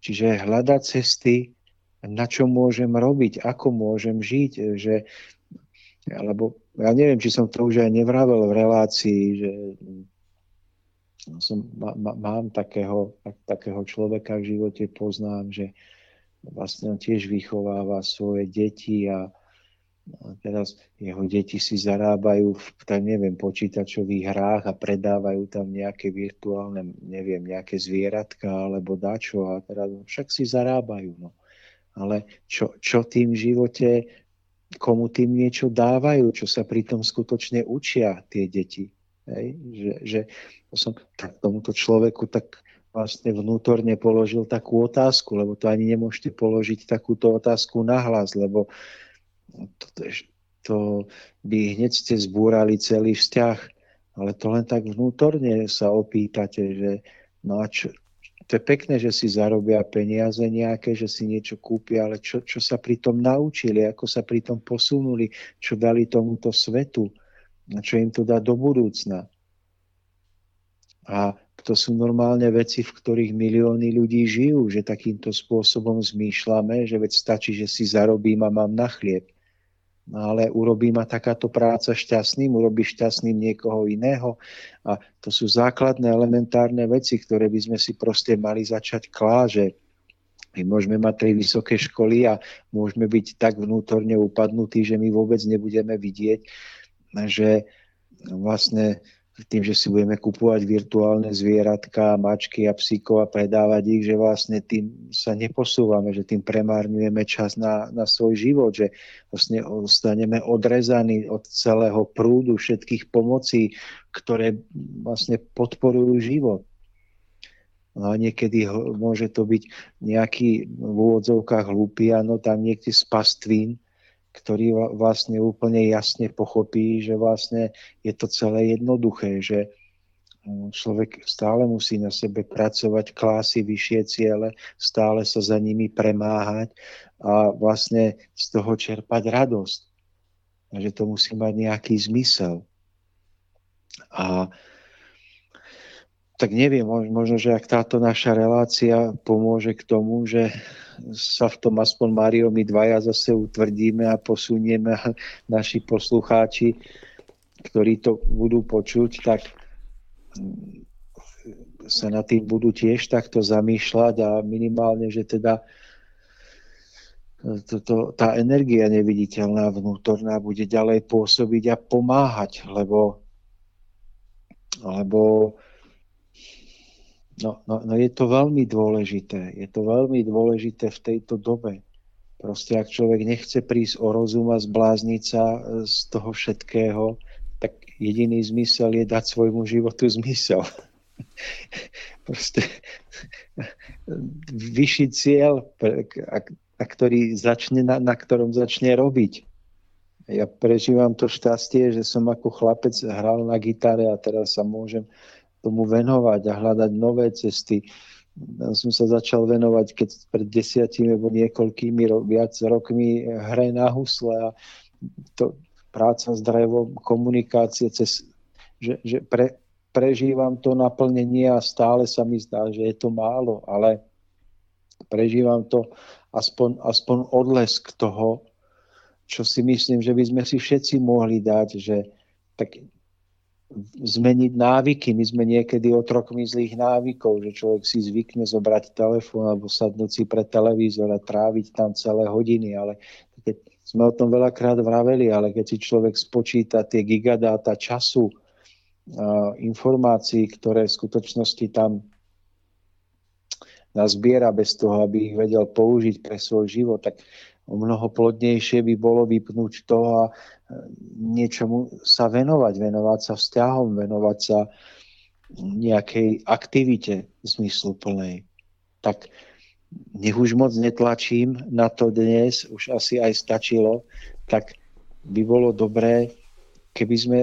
Čiže hľadať cesty, na čo môžem robiť, ako môžem žiť, že, alebo ja neviem, či som to už aj nevravel v relácii, že som, má, má, mám takého, tak, takého človeka v živote, poznám, že vlastne on tiež vychováva svoje deti a a teraz jeho deti si zarábajú v, tak neviem, počítačových hrách a predávajú tam nejaké virtuálne, neviem, nejaké zvieratka alebo dačo a teraz však si zarábajú. No. Ale čo, čo tým živote, komu tým niečo dávajú, čo sa pritom skutočne učia tie deti. Hej? Že, že som tak tomuto človeku tak vlastne vnútorne položil takú otázku, lebo to ani nemôžete položiť takúto otázku nahlas, lebo to, to by hneď ste zbúrali celý vzťah, ale to len tak vnútorne sa opýtate, že no a čo, to je pekné, že si zarobia peniaze nejaké, že si niečo kúpia, ale čo, čo sa pri tom naučili, ako sa pri tom posunuli, čo dali tomuto svetu, čo im to dá do budúcna. A to sú normálne veci, v ktorých milióny ľudí žijú, že takýmto spôsobom zmýšľame, že veď stačí, že si zarobím a mám na chlieb. No ale urobí ma takáto práca šťastným, urobí šťastným niekoho iného. A to sú základné, elementárne veci, ktoré by sme si proste mali začať kláže. My môžeme mať tri vysoké školy a môžeme byť tak vnútorne upadnutí, že my vôbec nebudeme vidieť, že vlastne tým, že si budeme kupovať virtuálne zvieratka, mačky a psíkov a predávať ich, že vlastne tým sa neposúvame, že tým premárňujeme čas na, na svoj život, že vlastne ostaneme odrezaní od celého prúdu všetkých pomocí, ktoré vlastne podporujú život. No a niekedy môže to byť nejaký v úvodzovkách hlúpy, áno, tam niekde z pastvín, ktorý vlastne úplne jasne pochopí, že vlastne je to celé jednoduché, že mm, človek stále musí na sebe pracovať, klásy vyššie ciele, stále sa za nimi premáhať a vlastne z toho čerpať radosť. A že to musí mať nejaký zmysel. A tak neviem, možno, že ak táto naša relácia pomôže k tomu, že sa v tom aspoň Mário my dvaja zase utvrdíme a posunieme naši poslucháči, ktorí to budú počuť, tak sa na tým budú tiež takto zamýšľať a minimálne, že teda to, to, tá energia neviditeľná vnútorná bude ďalej pôsobiť a pomáhať, lebo, lebo No, no, no je to veľmi dôležité. Je to veľmi dôležité v tejto dobe. Proste ak človek nechce prísť o rozum a zblázniť sa e, z toho všetkého, tak jediný zmysel je dať svojmu životu zmysel. Proste vyšší cieľ, a ktorý začne, na, na ktorom začne robiť. Ja prežívam to šťastie, že som ako chlapec hral na gitare a teraz sa môžem tomu venovať a hľadať nové cesty. Ja som sa začal venovať, keď pred desiatimi alebo niekoľkými ro- viac rokmi hre na husle a to, práca s drevom, komunikácie, cez, že, že pre, prežívam to naplnenie a stále sa mi zdá, že je to málo, ale prežívam to aspoň, aspoň odlesk toho, čo si myslím, že by sme si všetci mohli dať, že tak zmeniť návyky. My sme niekedy otrokmi zlých návykov, že človek si zvykne zobrať telefón alebo sadnúť si pre televízor a tráviť tam celé hodiny, ale keď sme o tom veľakrát vraveli, ale keď si človek spočíta tie gigadáta času, informácií, ktoré v skutočnosti tam nazbiera bez toho, aby ich vedel použiť pre svoj život, tak mnoho plodnejšie by bolo vypnúť to a e, niečomu sa venovať, venovať sa vzťahom, venovať sa nejakej aktivite zmysluplnej. Tak nech už moc netlačím na to dnes, už asi aj stačilo, tak by bolo dobré, keby sme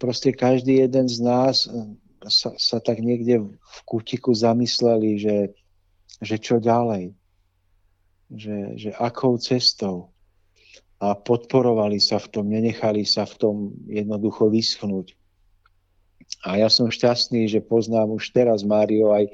proste každý jeden z nás sa, sa tak niekde v kútiku zamysleli, že, že čo ďalej že, že akou cestou a podporovali sa v tom, nenechali sa v tom jednoducho vyschnúť. A ja som šťastný, že poznám už teraz, Mário, aj e,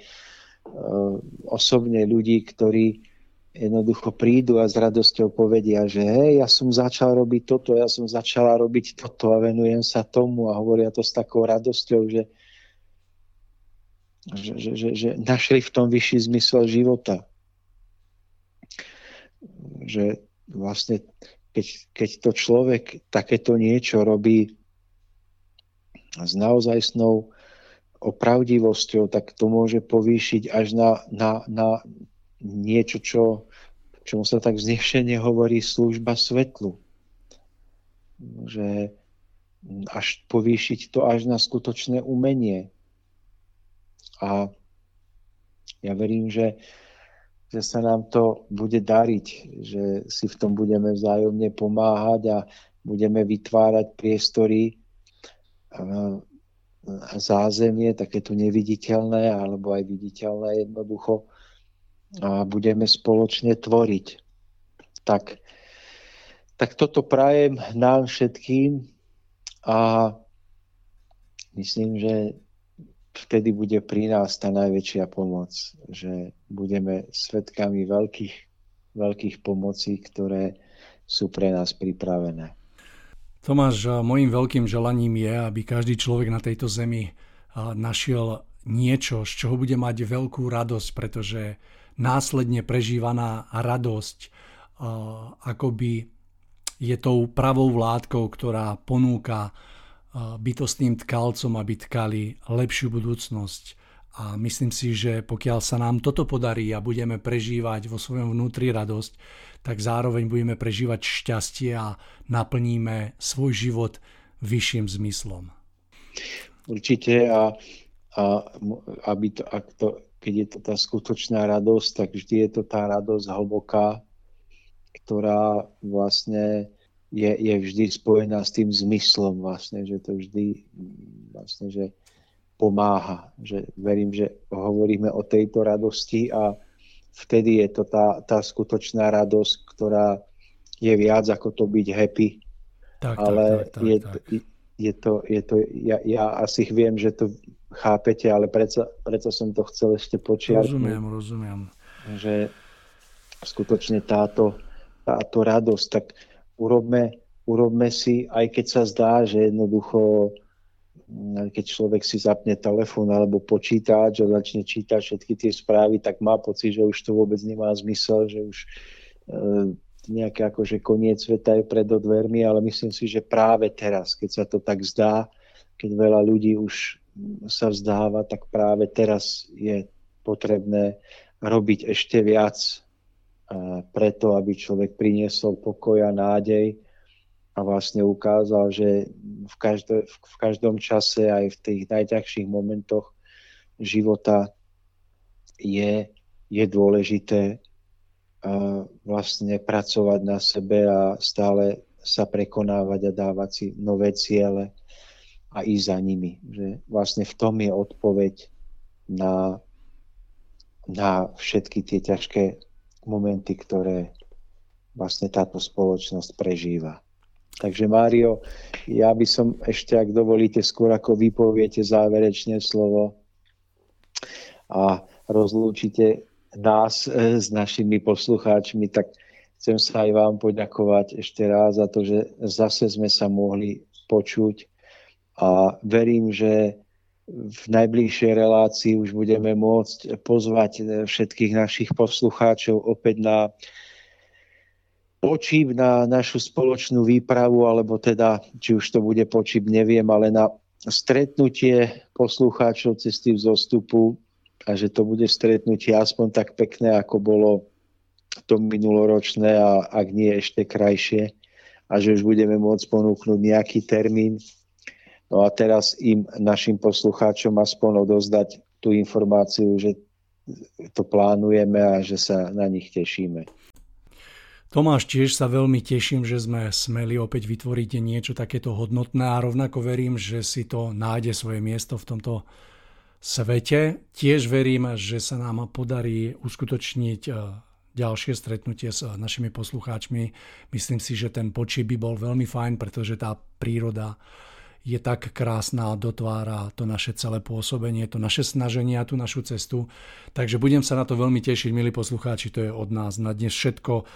osobne ľudí, ktorí jednoducho prídu a s radosťou povedia, že hej, ja som začal robiť toto, ja som začala robiť toto a venujem sa tomu a hovoria to s takou radosťou, že, že, že, že, že našli v tom vyšší zmysel života že vlastne keď, keď to človek takéto niečo robí s naozajstnou opravdivosťou, tak to môže povýšiť až na, na, na niečo, čo, čomu sa tak znešene hovorí služba svetlu. Že až povýšiť to až na skutočné umenie. A ja verím, že že sa nám to bude dariť, že si v tom budeme vzájomne pomáhať a budeme vytvárať priestory a zázemie, takéto neviditeľné alebo aj viditeľné jednoducho a budeme spoločne tvoriť. Tak, tak toto prajem nám všetkým a myslím, že vtedy bude pri nás tá najväčšia pomoc, že budeme svetkami veľkých, veľkých pomocí, ktoré sú pre nás pripravené. Tomáš, môjim veľkým želaním je, aby každý človek na tejto zemi našiel niečo, z čoho bude mať veľkú radosť, pretože následne prežívaná radosť akoby je tou pravou vládkou, ktorá ponúka bytostným tkalcom, aby tkali lepšiu budúcnosť. A myslím si, že pokiaľ sa nám toto podarí a budeme prežívať vo svojom vnútri radosť, tak zároveň budeme prežívať šťastie a naplníme svoj život vyšším zmyslom. Určite a, a aby to, ak to, keď je to tá skutočná radosť, tak vždy je to tá radosť hlboká, ktorá vlastne je, je vždy spojená s tým zmyslom vlastne, že to vždy vlastne, že pomáha. Že verím, že hovoríme o tejto radosti a vtedy je to tá, tá skutočná radosť, ktorá je viac ako to byť happy. Tak, ale tak, tak, je, tak. Je to, je to ja, ja asi viem, že to chápete, ale predsa, predsa som to chcel ešte počiarknúť. Rozumiem, rozumiem. Že skutočne táto, táto radosť, tak urobme, urobme si, aj keď sa zdá, že jednoducho mm, keď človek si zapne telefón alebo počítač a začne čítať všetky tie správy, tak má pocit, že už to vôbec nemá zmysel, že už e, nejaké akože koniec sveta je pred dvermi, ale myslím si, že práve teraz, keď sa to tak zdá, keď veľa ľudí už sa vzdáva, tak práve teraz je potrebné robiť ešte viac preto, aby človek priniesol pokoj a nádej a vlastne ukázal, že v, každé, v každom čase aj v tých najťažších momentoch života je, je dôležité vlastne pracovať na sebe a stále sa prekonávať a dávať si nové ciele a ísť za nimi. Že vlastne v tom je odpoveď na, na všetky tie ťažké momenty, ktoré vlastne táto spoločnosť prežíva. Takže Mário, ja by som ešte, ak dovolíte, skôr ako vypoviete záverečné slovo a rozlúčite nás e, s našimi poslucháčmi, tak chcem sa aj vám poďakovať ešte raz za to, že zase sme sa mohli počuť a verím, že v najbližšej relácii už budeme môcť pozvať eh, všetkých našich poslucháčov opäť na počíp na našu spoločnú výpravu, alebo teda, či už to bude počíp, neviem, ale na stretnutie poslucháčov cesty v zostupu a že to bude stretnutie aspoň tak pekné, ako bolo to minuloročné a ak nie ešte krajšie a že už budeme môcť ponúknuť nejaký termín. No a teraz im, našim poslucháčom aspoň odozdať tú informáciu, že to plánujeme a že sa na nich tešíme. Tomáš, tiež sa veľmi teším, že sme smeli opäť vytvoriť niečo takéto hodnotné a rovnako verím, že si to nájde svoje miesto v tomto svete. Tiež verím, že sa nám podarí uskutočniť e, ďalšie stretnutie s našimi poslucháčmi. Myslím si, že ten počí by bol veľmi fajn, pretože tá príroda je tak krásna a dotvára to naše celé pôsobenie, to naše snaženie a tú našu cestu. Takže budem sa na to veľmi tešiť, milí poslucháči, to je od nás na dnes všetko.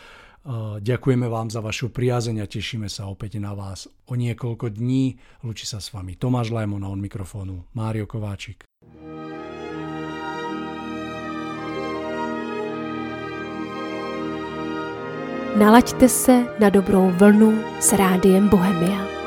Ďakujeme vám za vašu priazeň a tešíme sa opäť na vás o niekoľko dní. Lučí sa s vami Tomáš Lajmon a on mikrofónu Mário Kováčik. Nalaďte se na dobrou vlnu s rádiem Bohemia.